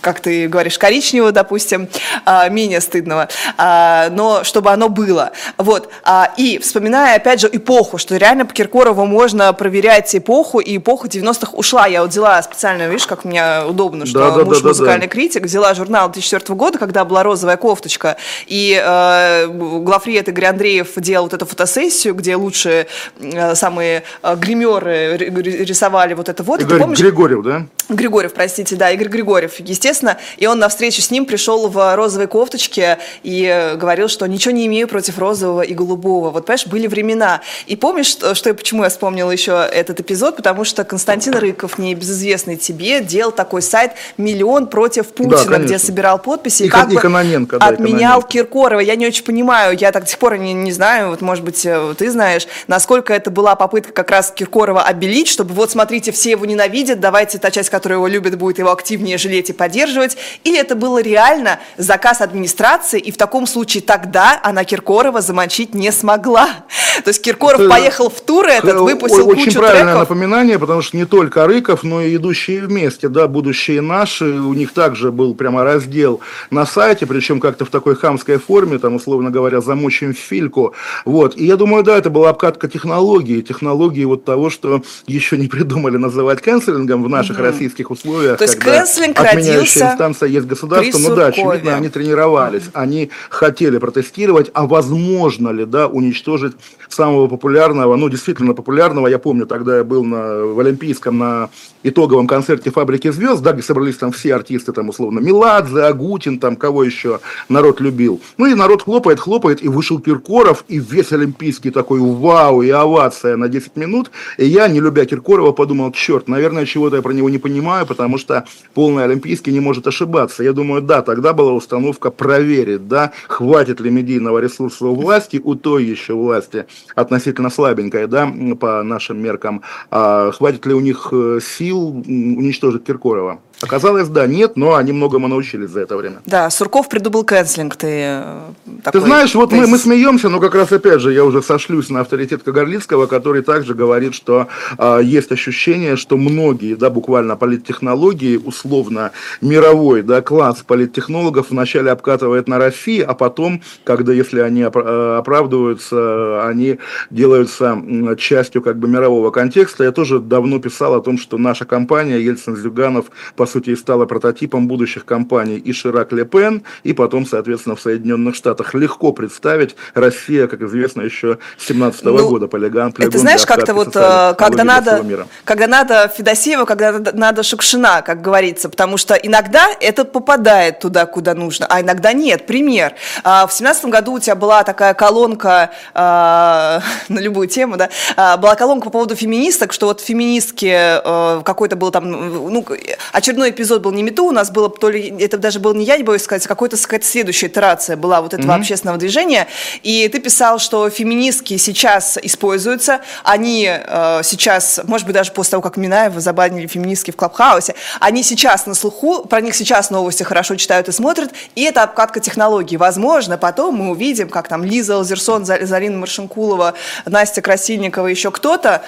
как ты говоришь, коричневого, допустим, а, менее стыдного, а, но чтобы оно было. Вот. А, и вспоминая, опять же, эпоху, что реально по Киркорову можно проверять эпоху, и эпоха 90-х ушла. Я вот взяла специально, видишь, как мне удобно, что да, муж да, музыкальный да. критик, взяла журнал 2004 года, когда была розовая кофточка, и э, главред Игорь Андреев делал вот эту фотосессию, где лучшие э, самые э, гримеры рисовали вот это вот. Игорь помнишь? Григорьев, да? Григорьев, простите, да, Игорь Григорьев. Естественно, и он на встречу с ним пришел в розовой кофточке и говорил, что ничего не имею против розового и голубого. Вот, понимаешь, были времена. И помнишь, что, что почему я вспомнила еще этот эпизод? Потому что Константин Рыков, небезызвестный тебе, делал такой сайт «Миллион против Путина», да, где собирал подписи. И, как и Кононенко. Да, отменял Кононенко. Киркорова. Я не очень понимаю, я так до сих пор не, не знаю, вот, может быть, э, ты знаешь, насколько это была попытка как раз Киркорова обелить, чтобы вот, смотрите, все его ненавидят, давайте та часть, которая его любит, будет его активнее жалеть и поддерживать. Или это было реально заказ администрации, и в таком случае тогда она Киркорова замочить не смогла. То есть Киркоров это, поехал в тур этот, выпустил очень кучу правильное треков. напоминание, потому что не только Рыков, но и идущие вместе, да, будущие наши, у них также был прямо раздел на сайте, причем как-то в такой хамской форме, там, условно говоря, замочим фильку, вот, и я думаю, да, это была обкатка технологии, технологии вот того, что еще не придумали называть канцелингом в наших угу. российских условиях, То есть кэнселинг отменяющая инстанция есть государство, ну да, очевидно, они тренировались, они хотели протестировать, а возможно ли, да, уничтожить самого популярного, ну, действительно популярного, я помню, тогда я был на, в Олимпийском на итоговом концерте «Фабрики звезд», да, где собрались там все артисты, там, условно, Меладзе, Агутин, там, кого еще народ любил. Ну, и народ хлопает, хлопает, и вышел Киркоров, и весь Олимпийский такой вау, и овация на 10 минут, и я, не любя Киркорова, подумал, черт, наверное, чего-то я про него не понимаю, потому что полный Олимпийский не может ошибаться. Я думаю, да, тогда была установка проверить, да, хватит ли медийного ресурса у власти, у той еще власти, относительно слабенькой, да, по нашим меркам, а хватит ли у них э, сил уничтожить Киркорова. Оказалось, да, нет, но они многому научились за это время. Да, Сурков придумал кэнслинг. Ты, э, такой, ты знаешь, вот мы, мы смеемся, но как раз опять же я уже сошлюсь на авторитет Кагарлицкого, который также говорит, что э, есть ощущение, что многие, да, буквально политтехнологии, условно мировой, да, класс политтехнологов вначале обкатывает на России, а потом, когда, если они э, оправдываются, они делаются частью как бы мирового контекста. Я тоже давно писал о том, что наша компания Ельцин-Зюганов по по сути, и стала прототипом будущих компаний и Ширак Ле Пен, и потом, соответственно, в Соединенных Штатах. Легко представить Россия, как известно, еще с 17 -го ну, года, полигон, полигон Это знаешь, как-то вот, э, когда надо, когда надо Федосеева, когда надо Шукшина, как говорится, потому что иногда это попадает туда, куда нужно, а иногда нет. Пример. А, в 17 году у тебя была такая колонка а, на любую тему, да, а, была колонка по поводу феминисток, что вот феминистки э, какой-то был там, ну, очередной очередной эпизод был не мету, у нас было то ли, это даже был не я, не боюсь сказать, а какой-то какая следующая итерация была вот этого mm-hmm. общественного движения. И ты писал, что феминистки сейчас используются, они э, сейчас, может быть, даже после того, как Минаева забанили феминистки в Клабхаусе, они сейчас на слуху, про них сейчас новости хорошо читают и смотрят, и это обкатка технологий. Возможно, потом мы увидим, как там Лиза Лазерсон, Зарина Маршинкулова, Настя Красильникова, еще кто-то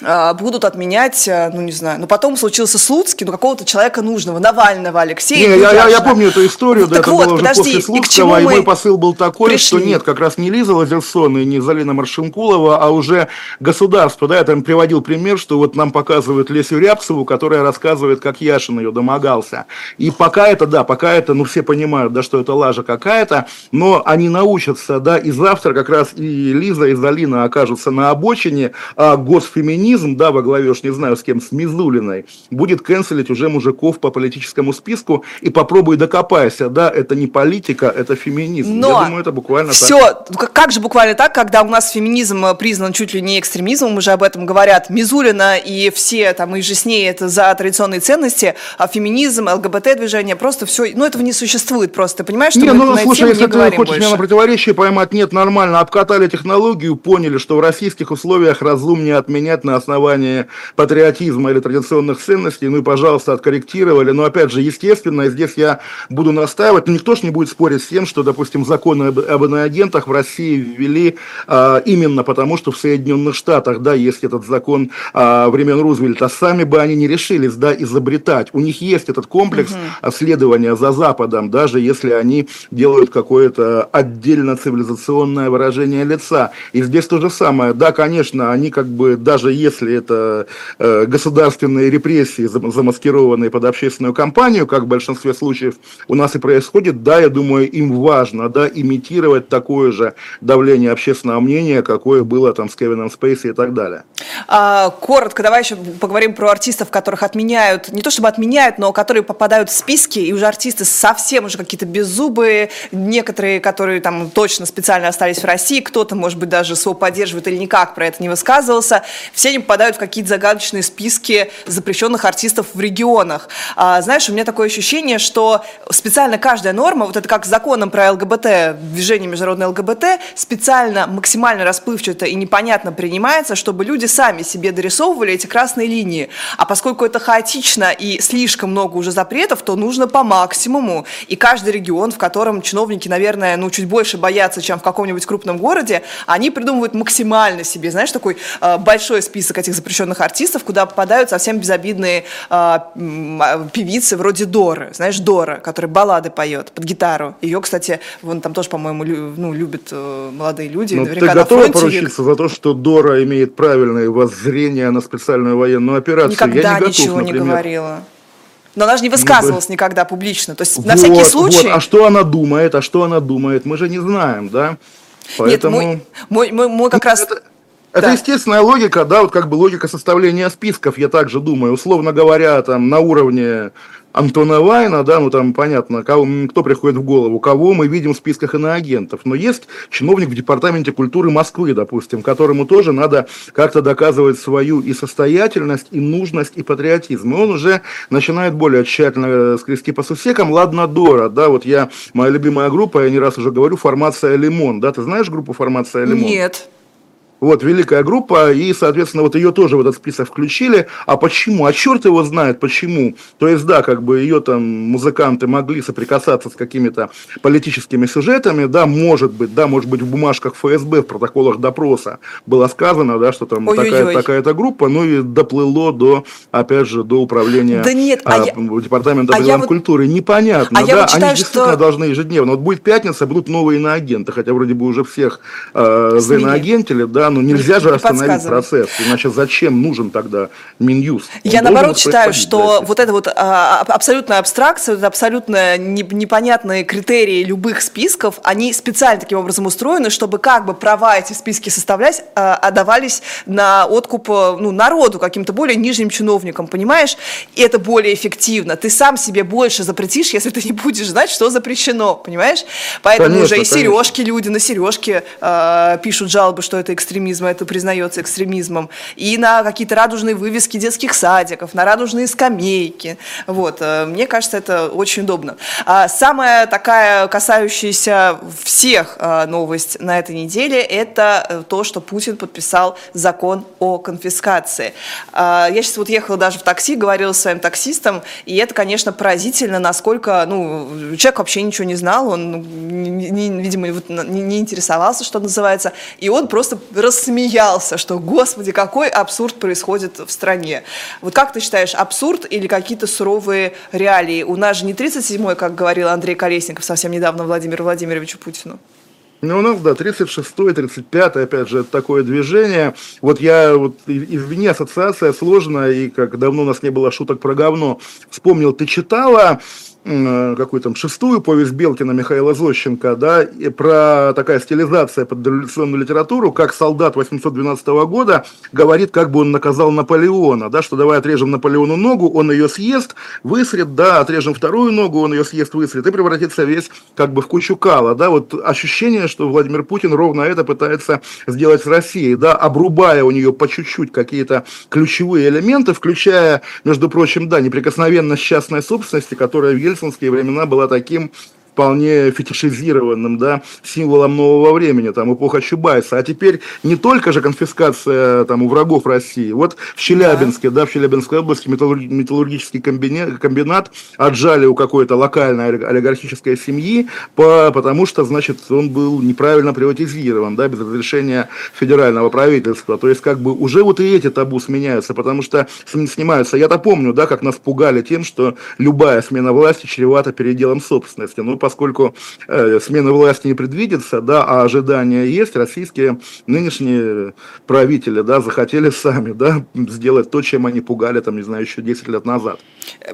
будут отменять, э, ну не знаю, ну потом случился Слуцкий, ну какого-то человека нужного, Навального, Алексея. Не, я, я, я помню эту историю, да, так это вот, было подожди, уже после Слуцкого, и, и мой посыл был такой, пришли. что нет, как раз не Лиза Лазерсон и не Залина Маршинкулова, а уже государство, да, я там приводил пример, что вот нам показывают Лесю Рябцеву, которая рассказывает, как Яшин ее домогался. И пока это, да, пока это, ну все понимают, да, что это лажа какая-то, но они научатся, да, и завтра как раз и Лиза, и Залина окажутся на обочине, а госфеминизм феминизм, да, во главе, уж не знаю с кем, с Мизулиной, будет канцелить уже мужиков по политическому списку и попробуй докопайся, да, это не политика, это феминизм. Но Я думаю, это буквально все, так. Все, как же буквально так, когда у нас феминизм э, признан чуть ли не экстремизмом, уже об этом говорят Мизулина и все там и же с ней это за традиционные ценности, а феминизм, ЛГБТ-движение, просто все, ну этого не существует просто, ты понимаешь, что не, мы ну, слушай, если ты хочешь больше. меня на противоречие поймать, нет, нормально, обкатали технологию, поняли, что в российских условиях разумнее отменять на основании патриотизма или традиционных ценностей, ну и, пожалуйста, откорректировали. Но, опять же, естественно, здесь я буду настаивать, но никто ж не будет спорить с тем, что, допустим, законы об, об иноагентах в России ввели а, именно потому, что в Соединенных Штатах, да, есть этот закон а, времен Рузвельта, сами бы они не решились, да, изобретать. У них есть этот комплекс угу. следования за Западом, даже если они делают какое-то отдельно цивилизационное выражение лица. И здесь то же самое. Да, конечно, они как бы, даже если это э, государственные репрессии, замаскированные под общественную кампанию, как в большинстве случаев у нас и происходит, да, я думаю, им важно, да, имитировать такое же давление общественного мнения, какое было там с Кевином Спейси и так далее. А, коротко, давай еще поговорим про артистов, которых отменяют, не то чтобы отменяют, но которые попадают в списки, и уже артисты совсем уже какие-то беззубые, некоторые, которые там точно специально остались в России, кто-то, может быть, даже СО поддерживает или никак про это не высказывался, все они попадают в какие-то загадочные списки запрещенных артистов в регионах. А, знаешь, у меня такое ощущение, что специально каждая норма, вот это как с законом про ЛГБТ, движение международное ЛГБТ, специально максимально расплывчато и непонятно принимается, чтобы люди сами себе дорисовывали эти красные линии. А поскольку это хаотично и слишком много уже запретов, то нужно по максимуму. И каждый регион, в котором чиновники, наверное, ну, чуть больше боятся, чем в каком-нибудь крупном городе, они придумывают максимально себе, знаешь, такой э, большой список этих запрещенных артистов, куда попадают совсем безобидные э, певицы вроде Доры. Знаешь, Дора, которая баллады поет под гитару. Ее, кстати, вон там тоже, по-моему, лю, ну, любят э, молодые люди. Но ну, ты готова поручиться за то, что Дора имеет правильное воззрение на специальную военную операцию. Никогда я не готов, ничего например. не говорила. Но она же не ну, высказывалась ну, никогда публично. То есть вот, на всякий случай. Вот. А что она думает? А что она думает? Мы же не знаем, да? Поэтому... Нет, мой, мой, мой, мой как ну, раз. Это... Это да. естественная логика, да, вот как бы логика составления списков, я также думаю, условно говоря, там на уровне Антона Вайна, да, ну там понятно, кого, кто приходит в голову, кого мы видим в списках иноагентов. Но есть чиновник в Департаменте культуры Москвы, допустим, которому тоже надо как-то доказывать свою и состоятельность, и нужность, и патриотизм. И он уже начинает более тщательно э, скрести по сусекам. Ладно, Дора, да, вот я, моя любимая группа, я не раз уже говорю, формация Лимон, да, ты знаешь группу формация Лимон? Нет. Вот, великая группа, и, соответственно, вот ее тоже в этот список включили. А почему? А черт его знает почему. То есть, да, как бы ее там музыканты могли соприкасаться с какими-то политическими сюжетами, да, может быть, да, может быть, в бумажках ФСБ, в протоколах допроса было сказано, да, что там такая, такая-то группа, ну и доплыло до, опять же, до управления да нет, а, а я... департамента а вот... культуры. Непонятно, а да, вот читаю, они действительно что... должны ежедневно. Вот будет пятница, будут новые иноагенты, хотя вроде бы уже всех э, заиноагентили, да, ну нельзя же остановить процесс. Иначе зачем нужен тогда Минюст? Он Я наоборот считаю, что вот это вот а, абсолютная абстракция, вот абсолютно не, непонятные критерии любых списков, они специально таким образом устроены, чтобы как бы права эти списки составлять а, отдавались на откуп ну, народу, каким-то более нижним чиновникам, понимаешь? И это более эффективно. Ты сам себе больше запретишь, если ты не будешь знать, что запрещено, понимаешь? Поэтому конечно, уже и сережки конечно. люди на сережки э, пишут жалобы, что это экстремизм экстремизма, это признается экстремизмом, и на какие-то радужные вывески детских садиков, на радужные скамейки. Вот. Э, мне кажется, это очень удобно. А самая такая касающаяся всех э, новость на этой неделе, это э, то, что Путин подписал закон о конфискации. А, я сейчас вот ехала даже в такси, говорила с своим таксистом, и это, конечно, поразительно, насколько, ну, человек вообще ничего не знал, он, видимо, не интересовался, что называется, и он просто рассмеялся, что, господи, какой абсурд происходит в стране. Вот как ты считаешь, абсурд или какие-то суровые реалии? У нас же не 37-й, как говорил Андрей Колесников совсем недавно Владимиру Владимировичу Путину. Ну, у нас, да, 36-й, 35-й, опять же, это такое движение. Вот я, вот, извини, ассоциация сложная, и как давно у нас не было шуток про говно, вспомнил, ты читала какую там шестую повесть Белкина Михаила Зощенко, да, и про такая стилизация под революционную литературу, как солдат 812 года говорит, как бы он наказал Наполеона, да, что давай отрежем Наполеону ногу, он ее съест, высрет, да, отрежем вторую ногу, он ее съест, высрет, и превратится весь как бы в кучу кала, да, вот ощущение, что Владимир Путин ровно это пытается сделать с Россией, да, обрубая у нее по чуть-чуть какие-то ключевые элементы, включая, между прочим, да, неприкосновенность частной собственности, которая в ельцинские времена была таким вполне фетишизированным, да, символом нового времени, там, эпоха Чубайса. А теперь не только же конфискация там у врагов России. Вот в Челябинске, да, да в Челябинской области металлургический комбинат, комбинат отжали у какой-то локальной олигархической семьи, по, потому что, значит, он был неправильно приватизирован, да, без разрешения федерального правительства. То есть, как бы, уже вот и эти табу сменяются, потому что снимаются. Я-то помню, да, как нас пугали тем, что любая смена власти чревата переделом собственности. Ну, поскольку э, смена власти не предвидится, да, а ожидания есть, российские нынешние правители, да, захотели сами, да, сделать то, чем они пугали, там, не знаю, еще 10 лет назад.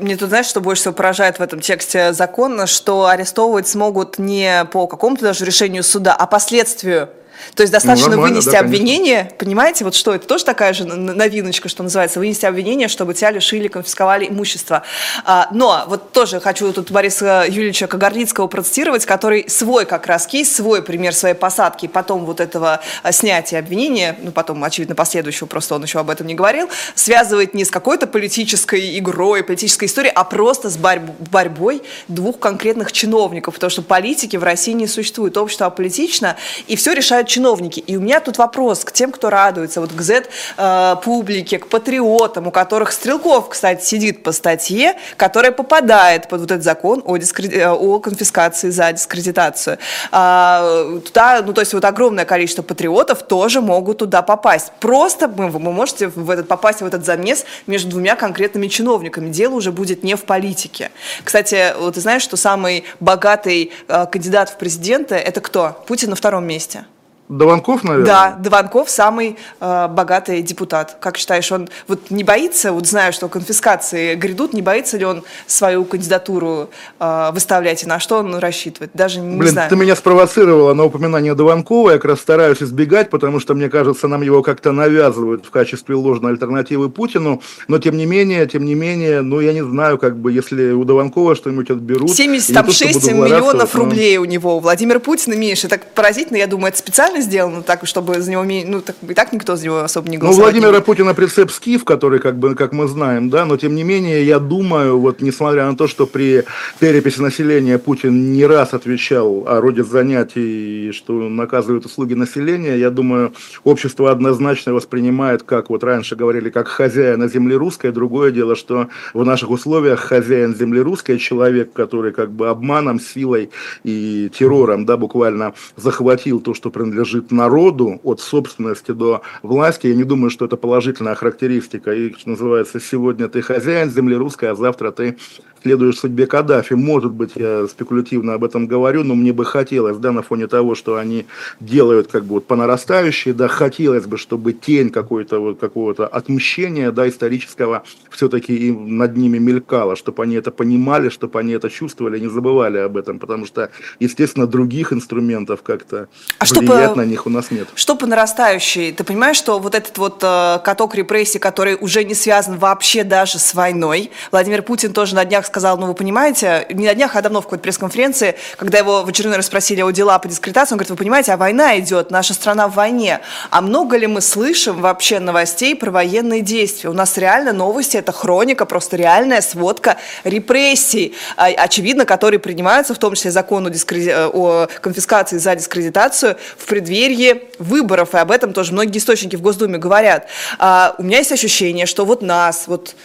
Мне тут, знаешь, что больше всего поражает в этом тексте закона, что арестовывать смогут не по какому-то даже решению суда, а последствию То есть достаточно ну, вынести да, обвинение, понимаете, вот что это тоже такая же новиночка, что называется, вынести обвинение, чтобы тебя лишили, конфисковали имущество. А, но вот тоже хочу тут Бориса Юрьевича Кагарлицкого процитировать, который свой как раз кейс, свой пример своей посадки, потом вот этого а, снятия обвинения, ну потом, очевидно, последующего, просто он еще об этом не говорил, связывает не с какой-то политической игрой, политической историей, а просто с борь борьбой двух конкретных чиновников, потому что политики в России не существует, общество аполитично, и все решают чиновники. И у меня тут вопрос к тем, кто радуется, вот к Z-публике, к патриотам, у которых Стрелков, кстати, сидит по статье, которая попадает под вот этот закон о, дискреди... о конфискации за дискредитацию. А, туда, ну, то есть вот огромное количество патриотов тоже могут туда попасть. Просто вы, вы можете в этот, попасть в этот замес между двумя конкретными чиновниками. Дело уже будет не в политике. Кстати, вот ты знаешь, что самый богатый э, кандидат в президенты – это кто? Путин на втором месте. Дованков, наверное? Да, Дованков самый э, богатый депутат. Как считаешь, он вот не боится, вот знаю, что конфискации грядут, не боится ли он свою кандидатуру э, выставлять и на что он рассчитывает? Даже не Блин, знаю. ты меня спровоцировала на упоминание Дованкова, я как раз стараюсь избегать, потому что, мне кажется, нам его как-то навязывают в качестве ложной альтернативы Путину, но тем не менее, тем не менее, ну я не знаю, как бы, если у Дованкова что-нибудь отберут... 76 миллионов но... рублей у него, Владимир Путин меньше, так поразительно, я думаю, это специально специально сделано так, чтобы за него, ну, так, и так никто за него особо не голосовал. Ну, Владимира Путина прицеп Скиф, который, как бы, как мы знаем, да, но тем не менее, я думаю, вот, несмотря на то, что при переписи населения Путин не раз отвечал о роде занятий, что наказывают услуги населения, я думаю, общество однозначно воспринимает, как вот раньше говорили, как хозяина земли русской. Другое дело, что в наших условиях хозяин земли русской, человек, который как бы обманом, силой и террором, да, буквально захватил то, что принадлежит принадлежит народу от собственности до власти. Я не думаю, что это положительная характеристика. И, что называется, сегодня ты хозяин земли русской, а завтра ты следуешь судьбе Каддафи. Может быть, я спекулятивно об этом говорю, но мне бы хотелось, да, на фоне того, что они делают как бы вот по нарастающей, да, хотелось бы, чтобы тень какой-то вот какого-то отмщения, да, исторического все-таки над ними мелькала, чтобы они это понимали, чтобы они это чувствовали, не забывали об этом, потому что, естественно, других инструментов как-то а по, на них у нас нет. Что по нарастающей? Ты понимаешь, что вот этот вот э, каток репрессий, который уже не связан вообще даже с войной, Владимир Путин тоже на днях сказал, ну вы понимаете, не на днях, а давно в какой-то пресс-конференции, когда его в очередной раз спросили о дела по дискредитации, он говорит, вы понимаете, а война идет, наша страна в войне. А много ли мы слышим вообще новостей про военные действия? У нас реально новости, это хроника, просто реальная сводка репрессий, а, очевидно, которые принимаются, в том числе закон о, дискреди... о конфискации за дискредитацию в преддверии выборов, и об этом тоже многие источники в Госдуме говорят. А, у меня есть ощущение, что вот нас, вот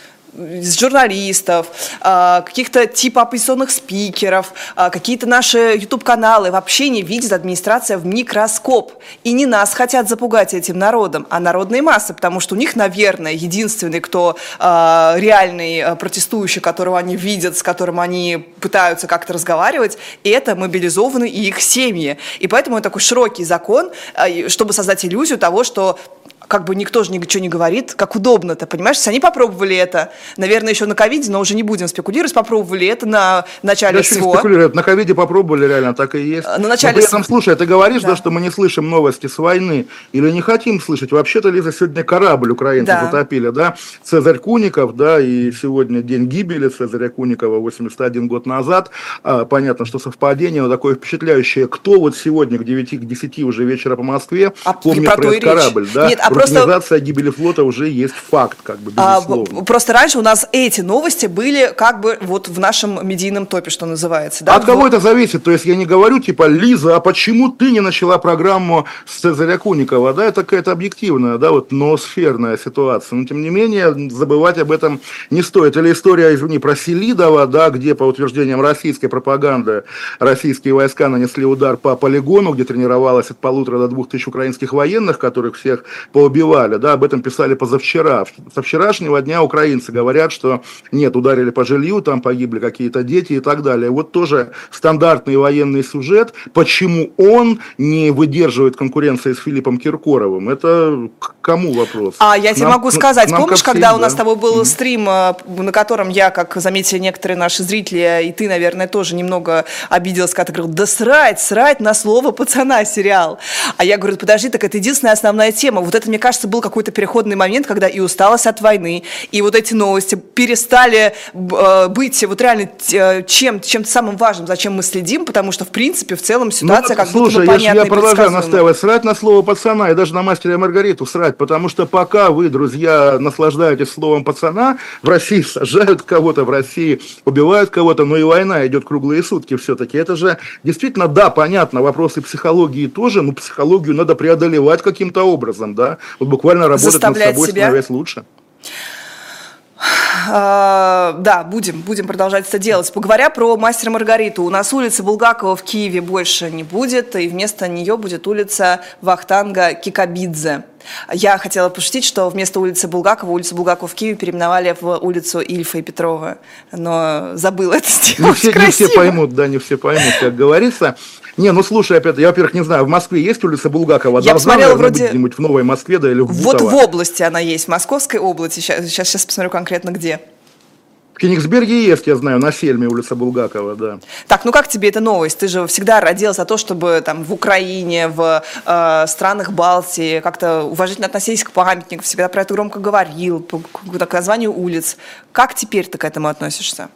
журналистов, а, каких-то типа оппозиционных спикеров, а, какие-то наши YouTube-каналы вообще не видит администрация в микроскоп. И не нас хотят запугать этим народом, а народные массы, потому что у них, наверное, единственный, кто а, реальный протестующий, которого они видят, с которым они пытаются как-то разговаривать, это мобилизованные и их семьи. И поэтому это такой широкий закон, чтобы создать иллюзию того, что как бы никто же ничего не говорит, как удобно-то, понимаешь? Они попробовали это, наверное, еще на ковиде, но уже не будем спекулировать, попробовали это на начале Я СВО. На ковиде попробовали, реально, так и есть. На начале но при этом, слушай, ты говоришь, да. да, что мы не слышим новости с войны, или не хотим слышать. Вообще-то, Лиза, сегодня корабль украинцы да. затопили, да? Цезарь Куников, да, и сегодня день гибели Цезаря Куникова 81 год назад. А, понятно, что совпадение, но такое впечатляющее. Кто вот сегодня к 9, к 10 уже вечера по Москве а помнит про, про корабль, да? Нет, а Рутинизация гибели флота уже есть факт, как бы, безусловно. А, просто раньше у нас эти новости были как бы вот в нашем медийном топе, что называется. Да? От кого вот. это зависит? То есть я не говорю, типа, Лиза, а почему ты не начала программу с Цезаря Куникова? Да, это какая-то объективная, да, вот ноосферная ситуация. Но, тем не менее, забывать об этом не стоит. Или история, извини, про Селидова, да, где, по утверждениям российской пропаганды, российские войска нанесли удар по полигону, где тренировалось от полутора до двух тысяч украинских военных, которых всех по убивали, да, об этом писали позавчера. Со вчерашнего дня украинцы говорят, что нет, ударили по жилью, там погибли какие-то дети и так далее. Вот тоже стандартный военный сюжет, почему он не выдерживает конкуренции с Филиппом Киркоровым. Это к кому вопрос? А я тебе нам, могу сказать, помнишь, когда всем, у нас да? с тобой был mm-hmm. стрим, э, на котором я, как заметили некоторые наши зрители, и ты, наверное, тоже немного обиделась, когда ты говорил, да срать, срать на слово пацана сериал. А я говорю, подожди, так это единственная основная тема. Вот это, мне кажется, был какой-то переходный момент, когда и усталость от войны, и вот эти новости перестали э, быть вот реально э, чем, чем-то самым важным, зачем мы следим, потому что, в принципе, в целом ситуация ну, как слушай, будто бы понятная я, я продолжаю настаивать, срать на слово пацана, и даже на мастера Маргариту срать, потому что пока вы, друзья, наслаждаетесь словом пацана, в России сажают кого-то, в России убивают кого-то, но и война идет круглые сутки все-таки. Это же действительно, да, понятно, вопросы психологии тоже, но психологию надо преодолевать каким-то образом, да, вот буквально работать Заставлять над собой, себя. становясь лучше. А, да, будем, будем продолжать это делать. Поговоря про мастера Маргариту, у нас улицы Булгакова в Киеве больше не будет, и вместо нее будет улица Вахтанга Кикабидзе. Я хотела пошутить, что вместо улицы Булгакова улицу Булгакова в Киеве переименовали в улицу Ильфа и Петрова, но забыла это сделать. Не все, не все поймут, да, не все поймут, как говорится. Не, ну слушай, опять, я, во-первых, не знаю, в Москве есть улица Булгакова? Я Должна, посмотрела наверное, вроде... где-нибудь в Новой Москве, да, или в Вот в области она есть, в Московской области. Сейчас, сейчас, сейчас посмотрю конкретно где. В Кенигсберге есть, я знаю, на Сельме улица Булгакова, да. Так, ну как тебе эта новость? Ты же всегда родился за то, чтобы там в Украине, в э, странах Балтии как-то уважительно относились к памятникам, всегда про это громко говорил, по, к, к названию улиц. Как теперь ты к этому относишься?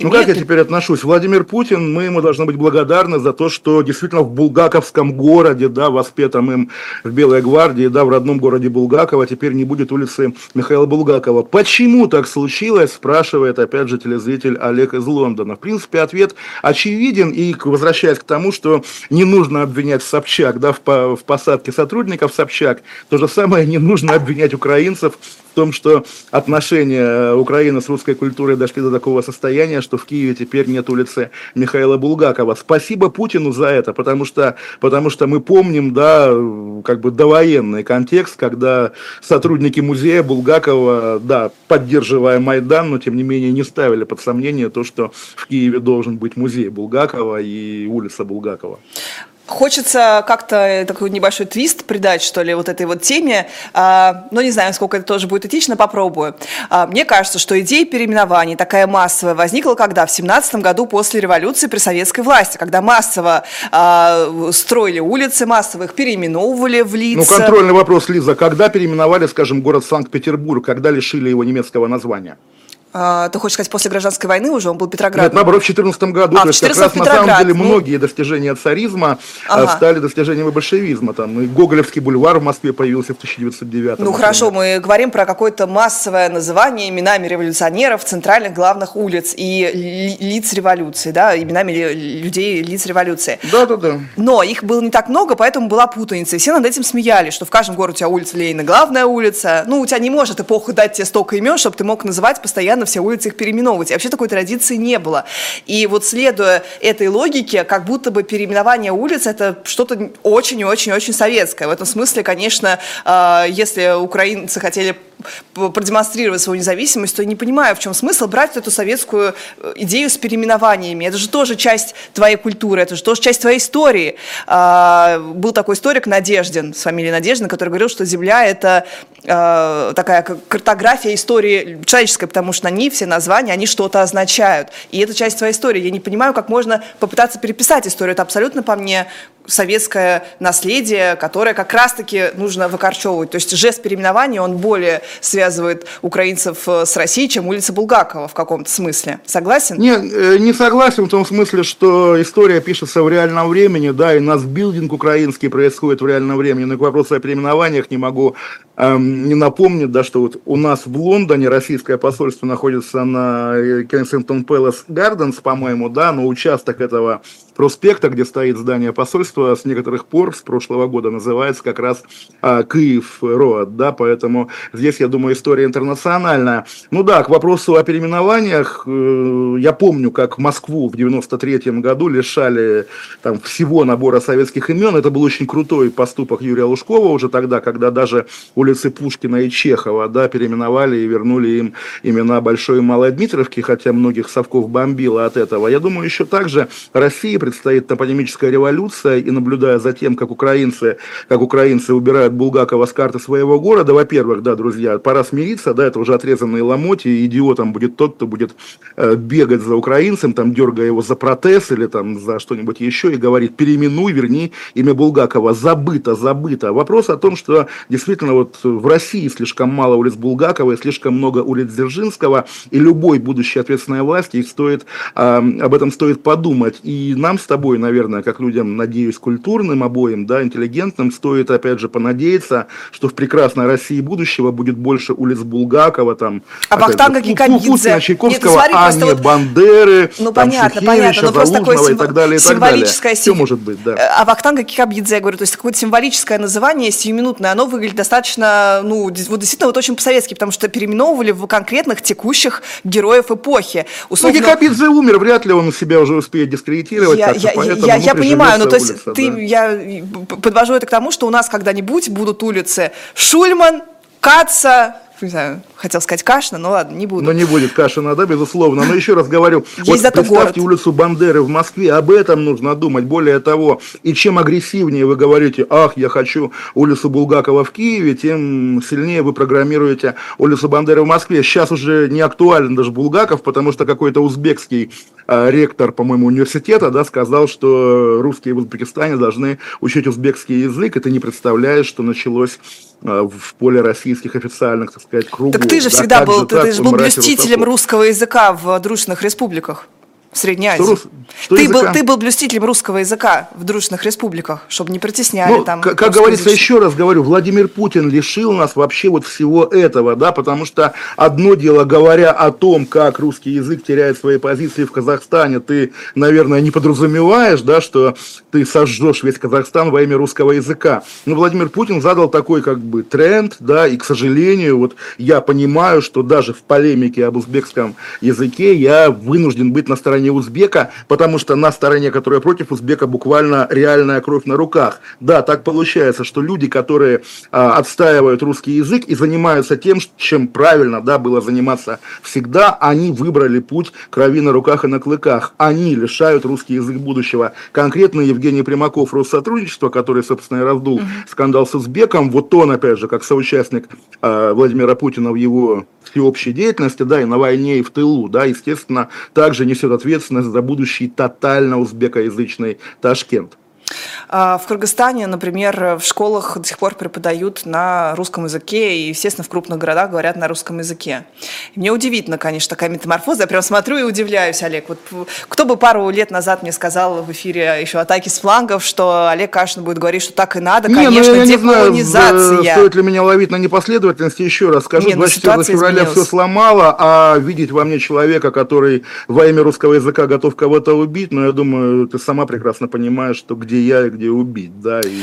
Ну как я теперь отношусь? Владимир Путин, мы ему должны быть благодарны за то, что действительно в Булгаковском городе, да, воспетом им в Белой гвардии, да, в родном городе Булгакова, теперь не будет улицы Михаила Булгакова. Почему так случилось, спрашивает опять же телезритель Олег из Лондона. В принципе, ответ очевиден, и возвращаясь к тому, что не нужно обвинять Собчак, да, в, в посадке сотрудников Собчак, то же самое не нужно обвинять украинцев в том, что отношения Украины с русской культурой дошли до такого состояния, что в Киеве теперь нет улицы Михаила Булгакова. Спасибо Путину за это, потому что, потому что мы помним, да, как бы довоенный контекст, когда сотрудники музея Булгакова, да, поддерживая Майдан, но тем не менее не ставили под сомнение то, что в Киеве должен быть музей Булгакова и улица Булгакова. Хочется как-то такой небольшой твист придать, что ли, вот этой вот теме. А, но не знаю, сколько это тоже будет этично, попробую. А, мне кажется, что идея переименований такая массовая возникла когда? В семнадцатом году после революции при советской власти, когда массово а, строили улицы, массово их переименовывали в лица. Ну, контрольный вопрос, Лиза. Когда переименовали, скажем, город Санкт-Петербург? Когда лишили его немецкого названия? А, ты хочешь сказать, после гражданской войны уже он был Петроградом? Нет, наоборот, в 2014 году. А, то есть как раз на самом деле ну... многие достижения царизма а, ага. стали достижениями большевизма. Там и Гоголевский бульвар в Москве появился в 1909 Ну хорошо, мы говорим про какое-то массовое называние именами революционеров центральных главных улиц и лиц революции, да, именами людей, лиц революции. Да, да, да. Но их было не так много, поэтому была путаница. И все над этим смеялись, что в каждом городе у тебя улица Ленина главная улица. Ну, у тебя не может эпоха дать тебе столько имен, чтобы ты мог называть постоянно постоянно все улицы их переименовывать. И вообще такой традиции не было. И вот следуя этой логике, как будто бы переименование улиц это что-то очень-очень-очень советское. В этом смысле, конечно, а, если украинцы хотели продемонстрировать свою независимость, то я не понимаю, в чем смысл брать эту советскую э, идею с переименованиями. Это же тоже часть твоей культуры, это же тоже часть твоей истории. А, был такой историк Надеждин, с фамилией Надеждин, который говорил, что Земля – это а, такая картография истории человеческой, потому что ней все названия, они что-то означают. И это часть твоей истории. Я не понимаю, как можно попытаться переписать историю. Это абсолютно по мне советское наследие, которое как раз-таки нужно выкорчевывать. То есть жест переименования, он более связывает украинцев э, с Россией, чем улица Булгакова в каком-то смысле. Согласен? Не, э, не согласен в том смысле, что история пишется в реальном времени, да, и нас билдинг украинский происходит в реальном времени. Но к вопросу о переименованиях не могу не напомнить, да, что вот у нас в Лондоне российское посольство находится на Кенсингтон Пэлас Гарденс, по-моему, да, но участок этого проспекта, где стоит здание посольства, с некоторых пор, с прошлого года, называется как раз а, Киев Роад, да, поэтому здесь я думаю, история интернациональная. Ну да, к вопросу о переименованиях, э, я помню, как Москву в 93 году лишали там всего набора советских имен. Это был очень крутой поступок Юрия Лужкова уже тогда, когда даже улицы Пушкина и Чехова, да, переименовали и вернули им имена Большой и Малой Дмитровки, хотя многих совков бомбило от этого. Я думаю, еще также России предстоит топонимическая революция, и наблюдая за тем, как украинцы, как украинцы убирают Булгакова с карты своего города, во-первых, да, друзья, пора смириться, да, это уже отрезанные ломоти, идиотом будет тот, кто будет э, бегать за украинцем, там, дергая его за протез или там за что-нибудь еще, и говорит, переименуй, верни имя Булгакова. Забыто, забыто. Вопрос о том, что действительно вот в России слишком мало улиц Булгакова и слишком много улиц Дзержинского, и любой будущей ответственной власти их стоит, э, об этом стоит подумать. И нам с тобой, наверное, как людям, надеюсь, культурным обоим, да, интеллигентным, стоит, опять же, понадеяться, что в прекрасной России будущего будет больше улиц Булгакова, там, а Вахтанга Кикабидзе. Чайковского, Нет, смотри, а не вот... Бандеры, ну, там, понятно, понятно, но просто такое и так далее, и так далее. Все может быть, да. А Вахтанга Кикабидзе, я говорю, то есть какое-то символическое название, сиюминутное, оно выглядит достаточно, ну, вот действительно вот очень по-советски, потому что переименовывали в конкретных текущих героев эпохи. Ну, Условно... Ну, Кикабидзе умер, вряд ли он себя уже успеет дискредитировать. Я, я, поэтому, я, я понимаю, ну, то есть улица, ты, да. я подвожу это к тому, что у нас когда-нибудь будут улицы Шульман, Каца, не знаю, хотел сказать Кашина, но ладно, не буду. Но не будет Кашина, да, безусловно. Но еще раз говорю, вот представьте город. улицу Бандеры в Москве, об этом нужно думать. Более того, и чем агрессивнее вы говорите, ах, я хочу улицу Булгакова в Киеве, тем сильнее вы программируете улицу Бандеры в Москве. Сейчас уже не актуален даже Булгаков, потому что какой-то узбекский э, ректор, по-моему, университета, да, сказал, что русские в Узбекистане должны учить узбекский язык, и ты не представляешь, что началось в поле российских официальных, так сказать, кругов. Так ты же всегда да, был, ты, ты же был блюстителем русского языка в дружных республиках. Средней Азии. Что, что ты, был, ты был блюстителем русского языка в дружных республиках, чтобы не притесняли ну, там. Как, как говорится, еще раз говорю, Владимир Путин лишил нас вообще вот всего этого, да, потому что одно дело, говоря о том, как русский язык теряет свои позиции в Казахстане, ты, наверное, не подразумеваешь, да, что ты сожжешь весь Казахстан во имя русского языка. Но Владимир Путин задал такой как бы тренд, да, и, к сожалению, вот я понимаю, что даже в полемике об узбекском языке я вынужден быть на стороне стороне узбека, потому что на стороне, которая против узбека, буквально реальная кровь на руках. Да, так получается, что люди, которые а, отстаивают русский язык и занимаются тем, чем правильно да, было заниматься всегда, они выбрали путь крови на руках и на клыках. Они лишают русский язык будущего. Конкретно Евгений Примаков, Россотрудничество, который, собственно, и раздул угу. скандал с узбеком, вот он, опять же, как соучастник а, Владимира Путина в его всеобщей деятельности, да, и на войне, и в тылу, да, естественно, также несет ответственность за будущий тотально узбекоязычный Ташкент. А, в Кыргызстане, например, в школах до сих пор преподают на русском языке, и, естественно, в крупных городах говорят на русском языке. И мне удивительно, конечно, такая метаморфоза. Я прям смотрю и удивляюсь, Олег. Вот кто бы пару лет назад мне сказал в эфире еще атаки с флангов, что Олег Кашин будет говорить, что так и надо, конечно, не, ну, я деколонизация. Не знаю, стоит ли меня ловить на непоследовательности, еще раз скажу, не, 24 ну, февраля изменилась. все сломало, а видеть во мне человека, который во имя русского языка готов кого-то убить, но ну, я думаю, ты сама прекрасно понимаешь, что где я и где убить, да, и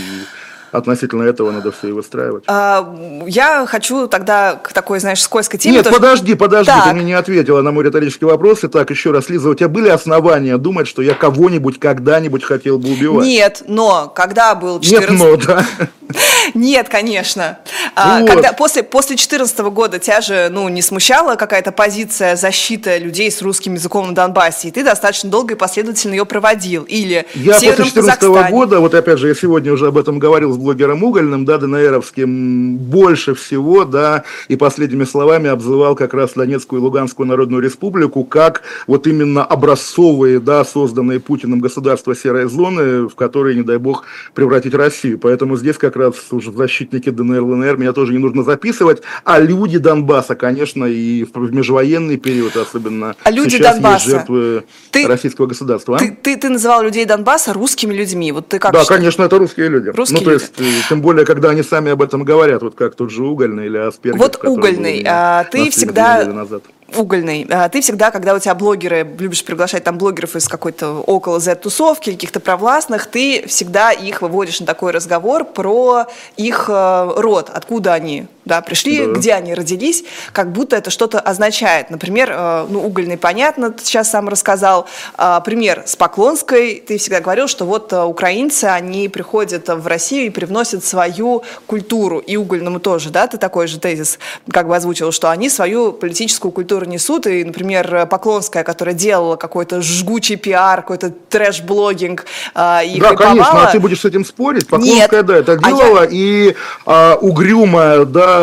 относительно этого надо все и выстраивать. А, я хочу тогда к такой, знаешь, скользкой теме. Нет, подожди, подожди, так. ты мне не ответила на мой риторический вопрос. Итак, еще раз, Лиза, у тебя были основания думать, что я кого-нибудь когда-нибудь хотел бы убивать? Нет, но когда был 14... Нет, но, да. Нет, конечно. А, вот. Когда, после, после 14 года тебя же ну, не смущала какая-то позиция защиты людей с русским языком на Донбассе, и ты достаточно долго и последовательно ее проводил. Или я после 14 года, вот опять же, я сегодня уже об этом говорил с блогером Угольным, да, ДНРовским, больше всего, да, и последними словами обзывал как раз Донецкую и Луганскую Народную Республику как вот именно образцовые, да, созданные Путиным государства серой зоны, в которые, не дай бог, превратить Россию. Поэтому здесь как раз уже защитники ДНР, ЛНР, меня тоже не нужно записывать, а люди Донбасса, конечно, и в межвоенный период особенно а люди сейчас Донбасса. есть жертвы ты, российского государства. А? Ты, ты, ты называл людей Донбасса русскими людьми, вот ты как Да, что? конечно, это русские люди. Русские ну, то есть, люди. тем более, когда они сами об этом говорят, вот как тот же Угольный или Аспергер. Вот Угольный, а, ты всегда... Назад угольный. А ты всегда, когда у тебя блогеры, любишь приглашать там блогеров из какой-то около Z-тусовки каких-то провластных, ты всегда их выводишь на такой разговор про их э, род, откуда они да, пришли, да. где они родились, как будто это что-то означает. Например, э, ну, угольный, понятно, ты сейчас сам рассказал. Э, пример с Поклонской, ты всегда говорил, что вот э, украинцы, они приходят в Россию и привносят свою культуру, и угольному тоже, да, ты такой же тезис как бы озвучил, что они свою политическую культуру несут, и, например, Поклонская, которая делала какой-то жгучий пиар, какой-то трэш-блогинг, и Да, хайповала. конечно, а ты будешь с этим спорить? Поклонская, Нет. да, это делала, а я... и а, угрюмая, да,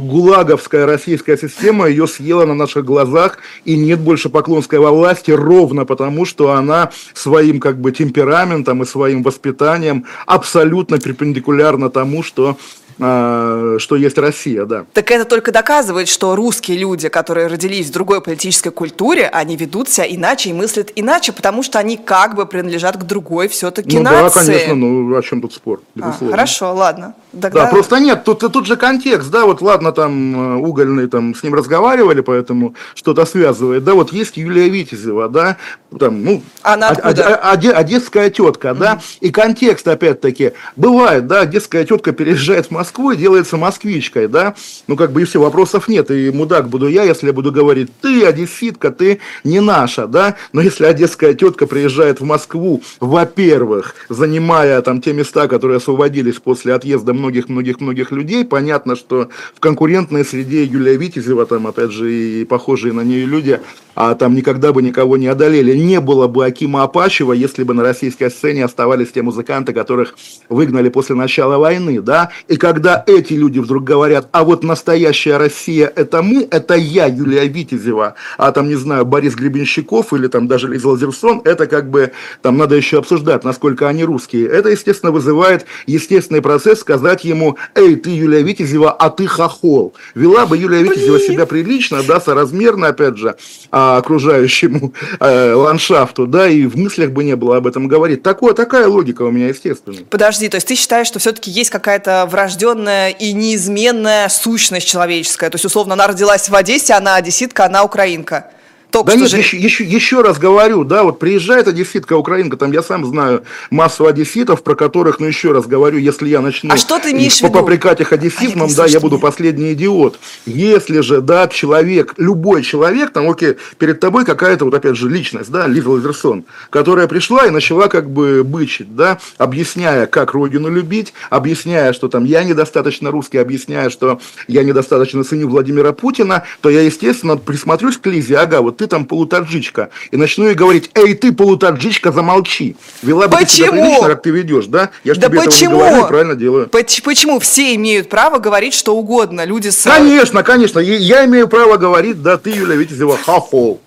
гулаговская российская система ее съела на наших глазах, и нет больше Поклонской во власти ровно потому, что она своим как бы темпераментом и своим воспитанием абсолютно перпендикулярна тому, что что есть Россия, да. Так это только доказывает, что русские люди, которые родились в другой политической культуре, они ведут себя иначе и мыслят иначе, потому что они как бы принадлежат к другой все-таки ну, нации. Да, конечно, ну о чем тут спор, А, хорошо, ладно. Тогда... Да, просто нет, тут, тут же контекст, да, вот ладно, там э, угольный, там с ним разговаривали, поэтому что-то связывает, да, вот есть Юлия Витязева, да, там, ну, Она откуда? одесская тетка, mm-hmm. да, и контекст, опять-таки, бывает, да, одесская тетка переезжает в Москву и делается москвичкой, да, ну, как бы и все, вопросов нет, и мудак буду я, если я буду говорить, ты, одесситка, ты не наша, да, но если одесская тетка приезжает в Москву, во-первых, занимая там те места, которые освободились после отъезда многих-многих-многих людей. Понятно, что в конкурентной среде Юлия Витязева, там, опять же, и похожие на нее люди, а там никогда бы никого не одолели. Не было бы Акима Апачева, если бы на российской сцене оставались те музыканты, которых выгнали после начала войны, да? И когда эти люди вдруг говорят, а вот настоящая Россия это мы, это я, Юлия Витязева, а там, не знаю, Борис Гребенщиков или там даже Лиза Лазерсон, это как бы, там надо еще обсуждать, насколько они русские. Это, естественно, вызывает естественный процесс сказать ему, эй, ты Юлия Витязева, а ты хохол. Вела бы Юлия Витязева себя прилично, да, соразмерно, опять же, а окружающему э, ландшафту, да, и в мыслях бы не было об этом говорить. Такое, такая логика у меня, естественно. Подожди, то есть ты считаешь, что все-таки есть какая-то врожденная и неизменная сущность человеческая? То есть, условно, она родилась в Одессе, она одесситка, она украинка? Только да нет, же... еще, еще, еще раз говорю, да, вот приезжает одесситка украинка, там я сам знаю массу одесситов, про которых, ну еще раз говорю, если я начну а что ты имеешь попрекать их одессизмом, а да, я буду последний идиот. Если же, да, человек, любой человек, там, окей, перед тобой какая-то, вот опять же, личность, да, Лиза Лазерсон, которая пришла и начала как бы бычить, да, объясняя, как родину любить, объясняя, что там я недостаточно русский, объясняя, что я недостаточно ценю Владимира Путина, то я, естественно, присмотрюсь к Лизе, ага, вот ты там полутаджичка, и начну ей говорить, эй, ты полутаджичка, замолчи. Вела бы почему? ты себя прилично, как ты ведешь, да? Я же да тебе почему? этого не говорю, правильно делаю. Почему все имеют право говорить что угодно? Люди с... Конечно, конечно, я имею право говорить, да, ты, Юля Витязева, хохол.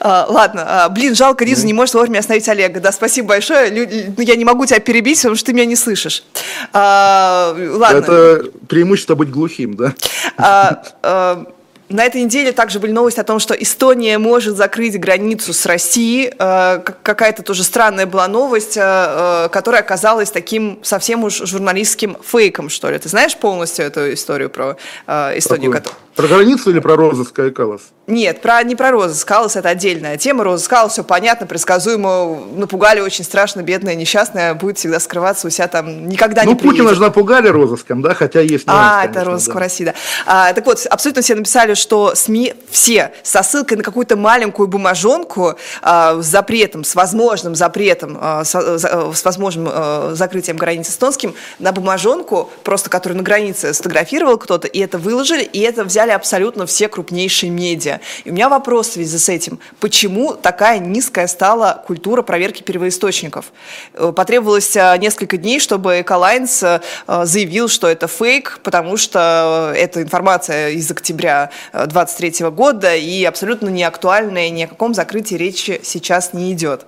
А, ладно, а, блин, жалко, Риза mm. не может вовремя остановить Олега. Да, спасибо большое. Лю, ну, я не могу тебя перебить, потому что ты меня не слышишь. А, ладно. Это преимущество быть глухим, да? На этой неделе также были новости о том, что Эстония может закрыть границу с Россией. Э, какая-то тоже странная была новость, э, э, которая оказалась таким совсем уж журналистским фейком, что ли. Ты знаешь полностью эту историю про Эстонию? Какой? Про границу или про розыск Айкалос? Нет, про, не про розыск Калас, это отдельная тема. Розыск Калас, все понятно, предсказуемо, напугали очень страшно, бедная, несчастная, будет всегда скрываться у себя там, никогда ну, не приедет. Путина же напугали розыском, да, хотя есть нюанс, А, конечно, это розыск да. в России, да. А, так вот, абсолютно все написали, что СМИ все со ссылкой на какую-то маленькую бумажонку а, с запретом, с возможным запретом, а, с, а, с возможным а, закрытием границы с Тонским, на бумажонку, просто которую на границе сфотографировал кто-то, и это выложили, и это взяли взяли абсолютно все крупнейшие медиа. И у меня вопрос в связи с этим. Почему такая низкая стала культура проверки первоисточников? Э, потребовалось э, несколько дней, чтобы Эколайнс э, заявил, что это фейк, потому что эта информация из октября 2023 года и абсолютно не актуальная, ни о каком закрытии речи сейчас не идет.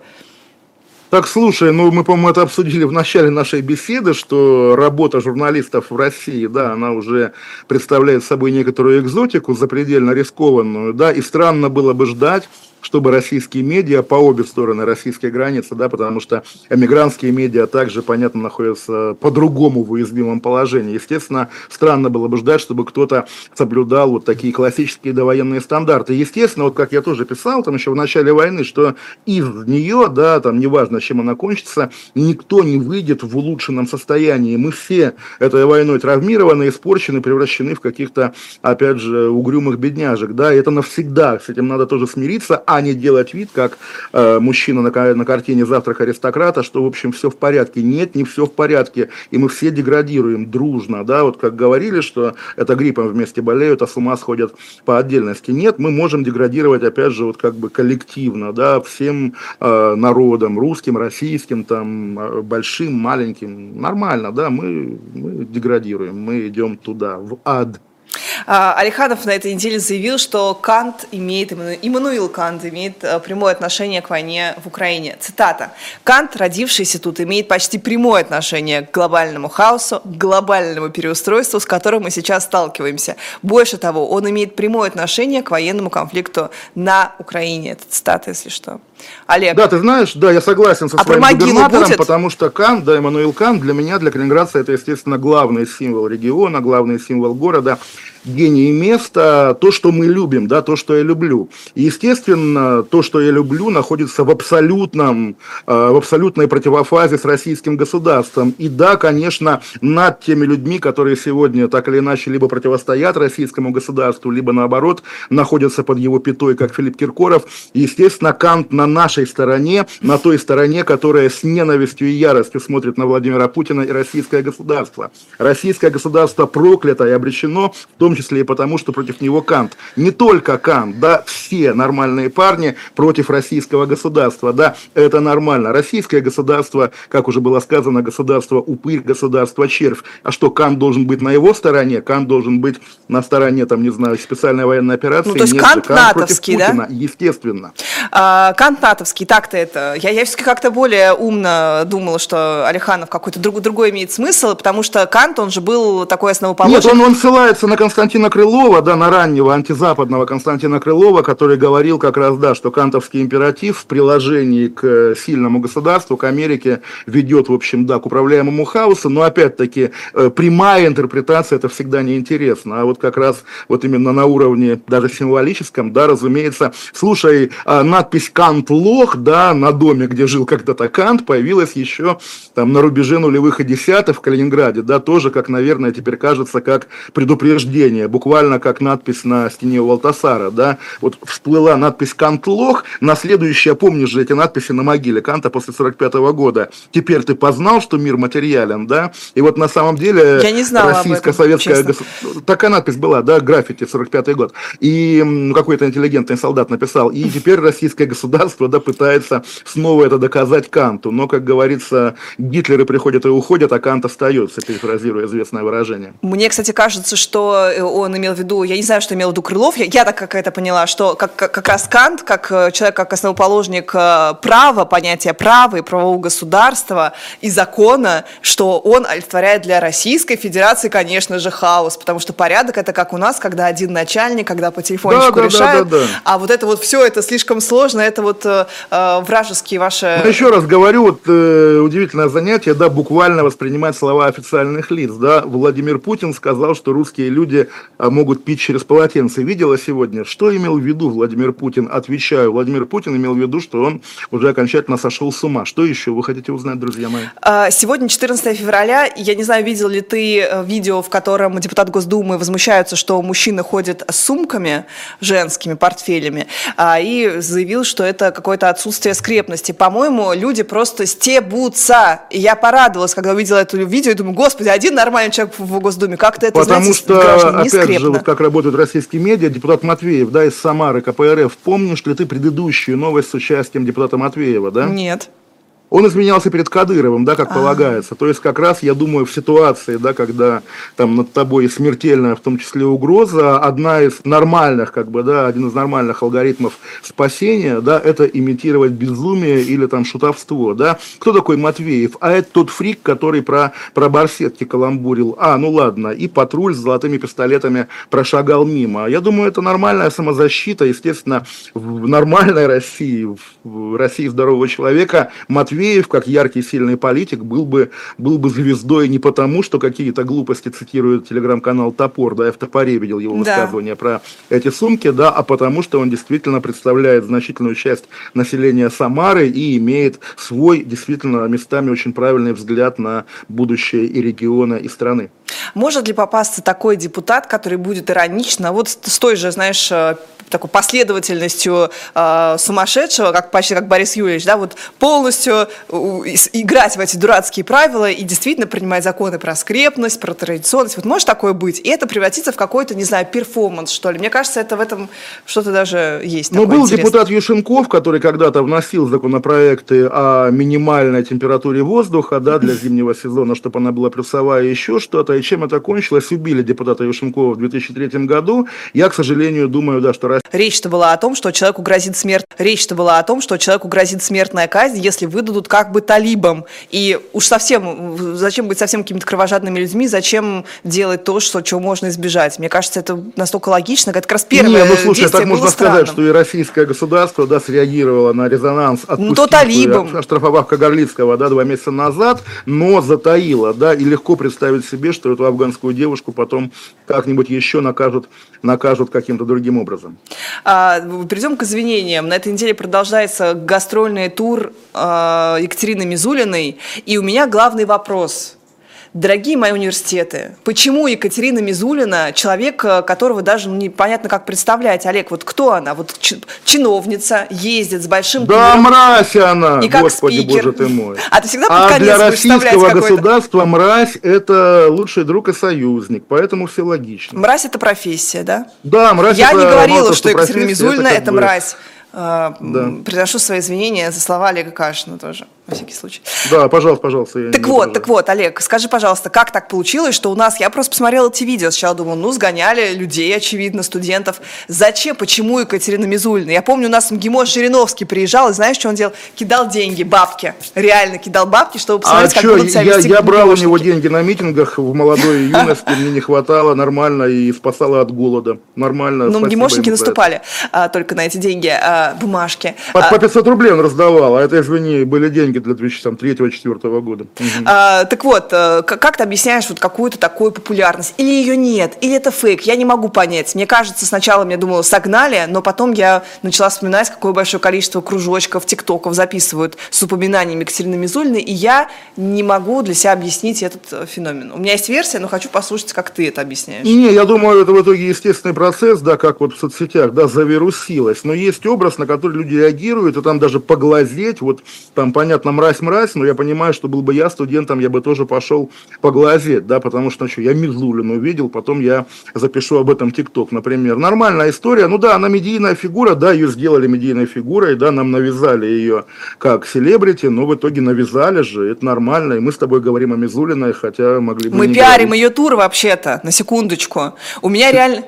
Так, слушай, ну мы, по-моему, это обсудили в начале нашей беседы, что работа журналистов в России, да, она уже представляет собой некоторую экзотику, запредельно рискованную, да, и странно было бы ждать, чтобы российские медиа по обе стороны российской границы, да, потому что эмигрантские медиа также, понятно, находятся по-другому в уязвимом положении. Естественно, странно было бы ждать, чтобы кто-то соблюдал вот такие классические довоенные стандарты. Естественно, вот как я тоже писал там еще в начале войны, что из нее, да, там неважно, чем она кончится, никто не выйдет в улучшенном состоянии. Мы все этой войной травмированы, испорчены, превращены в каких-то, опять же, угрюмых бедняжек, да, и это навсегда, с этим надо тоже смириться, а не делать вид, как э, мужчина на, на картине «Завтрак аристократа», что, в общем, все в порядке. Нет, не все в порядке, и мы все деградируем дружно, да, вот как говорили, что это гриппом вместе болеют, а с ума сходят по отдельности. Нет, мы можем деградировать, опять же, вот как бы коллективно, да, всем э, народам, русским, российским, там, э, большим, маленьким, нормально, да, мы, мы деградируем, мы идем туда, в ад. А, Алиханов на этой неделе заявил, что Кант имеет, Иммануил Кант имеет э, прямое отношение к войне в Украине. Цитата. «Кант, родившийся тут, имеет почти прямое отношение к глобальному хаосу, к глобальному переустройству, с которым мы сейчас сталкиваемся. Больше того, он имеет прямое отношение к военному конфликту на Украине». Это цитата, если что. Олег. Да, ты знаешь, да, я согласен со а своим губернатором, будет? потому что Кант, да, Эммануил Кант, для меня, для Калининградца, это, естественно, главный символ региона, главный символ города гений места, то, что мы любим, да, то, что я люблю. И, естественно, то, что я люблю, находится в абсолютном, э, в абсолютной противофазе с российским государством. И да, конечно, над теми людьми, которые сегодня так или иначе либо противостоят российскому государству, либо наоборот находятся под его пятой, как Филипп Киркоров, естественно, Кант на нашей стороне, на той стороне, которая с ненавистью и яростью смотрит на Владимира Путина и российское государство. Российское государство проклято и обречено, в том числе и потому, что против него Кант. Не только Кант, да, все нормальные парни против российского государства, да, это нормально. Российское государство, как уже было сказано, государство упырь, государство червь. А что, Кант должен быть на его стороне? Кант должен быть на стороне, там, не знаю, специальной военной операции? Ну, то есть Нет, Кант, Кант натовский, Путина, да? Естественно. А, Кант натовский, так-то это. Я, я все-таки как-то более умно думала, что Алиханов какой-то друг, другой имеет смысл, потому что Кант, он же был такой основоположник. Нет, он, он ссылается на Константина Константина Крылова, да, на раннего антизападного Константина Крылова, который говорил как раз, да, что кантовский императив в приложении к сильному государству, к Америке, ведет, в общем, да, к управляемому хаосу, но опять-таки э, прямая интерпретация это всегда неинтересно, а вот как раз вот именно на уровне даже символическом, да, разумеется, слушай, а надпись «Кант лох», да, на доме, где жил когда-то Кант, появилась еще там на рубеже нулевых и десятых в Калининграде, да, тоже, как, наверное, теперь кажется, как предупреждение название, буквально как надпись на стене у Валтасара, да, вот всплыла надпись «Кант лох», на следующее, помнишь же эти надписи на могиле Канта после 45 -го года, теперь ты познал, что мир материален, да, и вот на самом деле Я не знала российско-советская, гос... такая надпись была, да, граффити, 45-й год, и какой-то интеллигентный солдат написал, и теперь российское государство, да, пытается снова это доказать Канту, но, как говорится, Гитлеры приходят и уходят, а Кант остается, перефразируя известное выражение. Мне, кстати, кажется, что он имел в виду, я не знаю, что имел в виду Крылов, я, я так как это поняла, что как, как, как раз Кант, как э, человек, как основоположник э, права, понятия права и правового государства и закона, что он олицетворяет для Российской Федерации, конечно же, хаос, потому что порядок это как у нас, когда один начальник, когда по телефончику да, решают, да, да, да, да. а вот это вот все, это слишком сложно, это вот э, э вражеские ваши... Ну, еще раз говорю, вот э, удивительное занятие, да, буквально воспринимать слова официальных лиц, да, Владимир Путин сказал, что русские люди а, могут пить через полотенце. Видела сегодня, что имел в виду Владимир Путин? Отвечаю, Владимир Путин имел в виду, что он уже окончательно сошел с ума. Что еще вы хотите узнать, друзья мои? А, сегодня 14 февраля. Я не знаю, видел ли ты э, видео, в котором депутат Госдумы возмущаются, что мужчины ходят с сумками женскими, портфелями, а, и заявил, что это какое-то отсутствие скрепности. По-моему, люди просто стебутся. И я порадовалась, когда увидела это видео, и думаю, господи, один нормальный человек в Госдуме, как-то это, Потому знаете, что опять же, вот как работают российские медиа, депутат Матвеев, да, из Самары, КПРФ, помнишь ли ты предыдущую новость с участием депутата Матвеева, да? Нет. Он изменялся перед Кадыровым, да, как А-а-а. полагается. То есть, как раз, я думаю, в ситуации, да, когда там над тобой смертельная, в том числе, угроза, одна из нормальных, как бы, да, один из нормальных алгоритмов спасения, да, это имитировать безумие или там шутовство, да. Кто такой Матвеев? А это тот фрик, который про, про барсетки каламбурил. А, ну ладно, и патруль с золотыми пистолетами прошагал мимо. Я думаю, это нормальная самозащита, естественно, в нормальной России, в России здорового человека Матвеев Матвеев, как яркий сильный политик, был бы, был бы звездой не потому, что какие-то глупости цитирует телеграм-канал «Топор», да, я в «Топоре» видел его высказывание да. про эти сумки, да, а потому что он действительно представляет значительную часть населения Самары и имеет свой, действительно, местами очень правильный взгляд на будущее и региона, и страны. Может ли попасться такой депутат, который будет иронично, вот с той же, знаешь, э, такой последовательностью э, сумасшедшего, как почти как Борис Юрьевич, да, вот полностью играть в эти дурацкие правила и действительно принимать законы про скрепность, про традиционность. Вот может такое быть? И это превратиться в какой-то, не знаю, перформанс, что ли. Мне кажется, это в этом что-то даже есть. Но был интересное. депутат Юшенков, который когда-то вносил законопроекты о минимальной температуре воздуха, да, для зимнего сезона, чтобы она была плюсовая и еще что-то. И чем это кончилось? Убили депутата Юшенкова в 2003 году. Я, к сожалению, думаю, да, что Речь-то была о том, что человеку грозит смерть. Речь-то была о том, что человеку грозит смертная казнь, если выдадут как бы талибам. И уж совсем, зачем быть совсем какими-то кровожадными людьми, зачем делать то, что, чего можно избежать? Мне кажется, это настолько логично, как раз первое Нет, ну слушай, так можно странным. сказать, что и российское государство, да, среагировало на резонанс, отпустив, ну, то талибам. оштрафовав Кагарлицкого, да, два месяца назад, но затаило, да, и легко представить себе, что эту афганскую девушку потом как-нибудь еще накажут, накажут каким-то другим образом. А, перейдем к извинениям. На этой неделе продолжается гастрольный тур а, Екатерины Мизулиной. И у меня главный вопрос. Дорогие мои университеты, почему Екатерина Мизулина, человек, э, которого даже ну, непонятно как представлять, Олег, вот кто она? Вот чиновница, ездит с большим Да, туром, мразь она, и как господи, спикер. боже ты мой. А ты всегда под а конец для российского государства мразь – это лучший друг и союзник, поэтому все логично. Мразь – это профессия, да? Да, мразь Я это не говорила, что Екатерина Мизулина – это, это мразь. Да. Приношу свои извинения за слова Олега Кашина тоже на всякий случай. Да, пожалуйста, пожалуйста. Так вот, так вот, Олег, скажи, пожалуйста, как так получилось, что у нас, я просто посмотрела эти видео, сначала думала, ну, сгоняли людей, очевидно, студентов. Зачем, почему Екатерина Мизулина? Я помню, у нас МГИМО Жириновский приезжал, и знаешь, что он делал? Кидал деньги, бабки. Реально кидал бабки, чтобы посмотреть, а как что, будут себя я, я брал у него деньги на митингах в молодой юности, мне не хватало нормально и спасала от голода. Нормально. Ну, МГИМОшники наступали а, только на эти деньги, а, бумажки. По, а, по 500 рублей он раздавал, а это, извини, были деньги деньги для 2003-2004 года. Угу. А, так вот, э, как ты объясняешь вот какую-то такую популярность? Или ее нет? Или это фейк? Я не могу понять. Мне кажется, сначала мне думала, согнали, но потом я начала вспоминать, какое большое количество кружочков, тиктоков записывают с упоминаниями Екатерины Мизулиной, и я не могу для себя объяснить этот э, феномен. У меня есть версия, но хочу послушать, как ты это объясняешь. Не, я думаю, это в итоге естественный процесс, да, как вот в соцсетях, да, завирусилось. Но есть образ, на который люди реагируют, и там даже поглазеть, вот там, понятно, понятно, мразь-мразь, но я понимаю, что был бы я студентом, я бы тоже пошел поглазеть, да, потому что, что я Мизулину увидел, потом я запишу об этом ТикТок, например. Нормальная история, ну да, она медийная фигура, да, ее сделали медийной фигурой, да, нам навязали ее как селебрити, но в итоге навязали же, это нормально, и мы с тобой говорим о Мизулиной, хотя могли бы Мы пиарим говорить. ее тур вообще-то, на секундочку. У меня реально...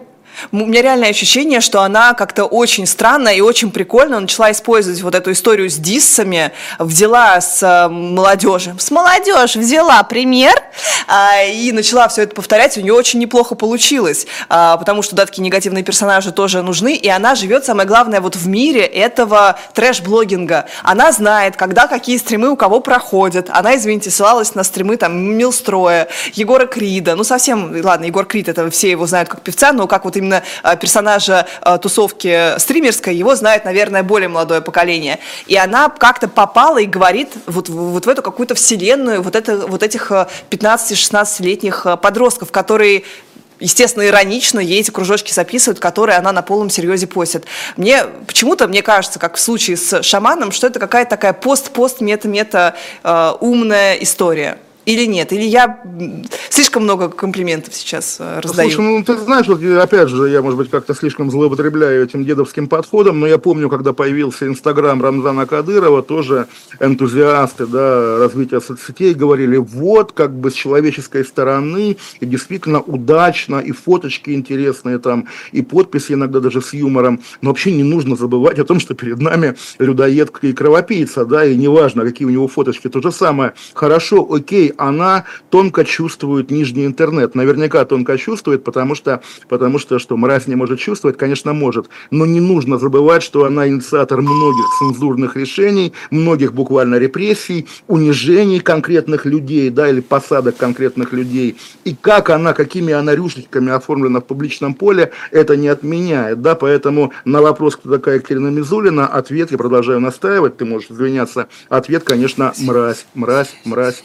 У меня реальное ощущение, что она как-то очень странно и очень прикольно начала использовать вот эту историю с диссами, взяла с э, молодежи, с молодежи взяла пример а, и начала все это повторять, у нее очень неплохо получилось, а, потому что да, такие негативные персонажи тоже нужны, и она живет, самое главное, вот в мире этого трэш-блогинга. Она знает, когда какие стримы у кого проходят. Она, извините, ссылалась на стримы там Милстроя, Егора Крида, ну совсем, ладно, Егор Крид, это все его знают как певца, но как вот именно именно э, персонажа э, тусовки стримерской, его знает, наверное, более молодое поколение. И она как-то попала и говорит вот, вот в эту какую-то вселенную вот, это, вот этих 15-16-летних э, подростков, которые естественно, иронично ей эти кружочки записывают, которые она на полном серьезе постит. Мне почему-то, мне кажется, как в случае с шаманом, что это какая-то такая пост-пост-мета-мета э, умная история. Или нет? Или я слишком много комплиментов сейчас э, раздаю? Слушай, ну ты знаешь, вот опять же, я, может быть, как-то слишком злоупотребляю этим дедовским подходом, но я помню, когда появился Инстаграм Рамзана Кадырова, тоже энтузиасты да, развития соцсетей говорили, вот как бы с человеческой стороны, и действительно удачно, и фоточки интересные там, и подписи иногда даже с юмором, но вообще не нужно забывать о том, что перед нами людоед и кровопийца, да, и неважно, какие у него фоточки, то же самое. Хорошо, окей, она тонко чувствует нижний интернет, наверняка тонко чувствует, потому что, потому что, что мразь не может чувствовать, конечно, может, но не нужно забывать, что она инициатор многих цензурных решений, многих буквально репрессий, унижений конкретных людей, да, или посадок конкретных людей, и как она, какими она рюшечками оформлена в публичном поле, это не отменяет, да, поэтому на вопрос, кто такая Екатерина Мизулина, ответ, я продолжаю настаивать, ты можешь извиняться, ответ, конечно, мразь, мразь, мразь.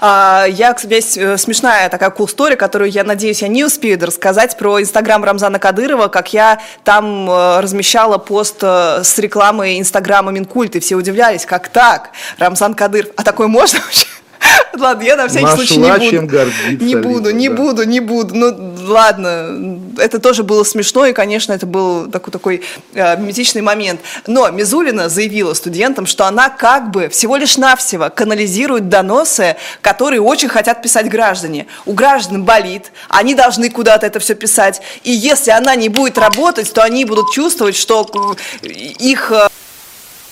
А, я, кстати, есть э, смешная такая cool story, которую, я надеюсь, я не успею рассказать про инстаграм Рамзана Кадырова, как я там э, размещала пост э, с рекламой инстаграма Минкульт, и все удивлялись, как так, Рамзан Кадыров, а такое можно вообще? Ладно, я на всякий Нашла случай не буду. Гордиться, не буду, не да. буду, не буду. Ну, ладно, это тоже было смешно, и, конечно, это был такой, такой э, миметичный момент. Но Мизулина заявила студентам, что она как бы всего лишь навсего канализирует доносы, которые очень хотят писать граждане. У граждан болит, они должны куда-то это все писать. И если она не будет работать, то они будут чувствовать, что их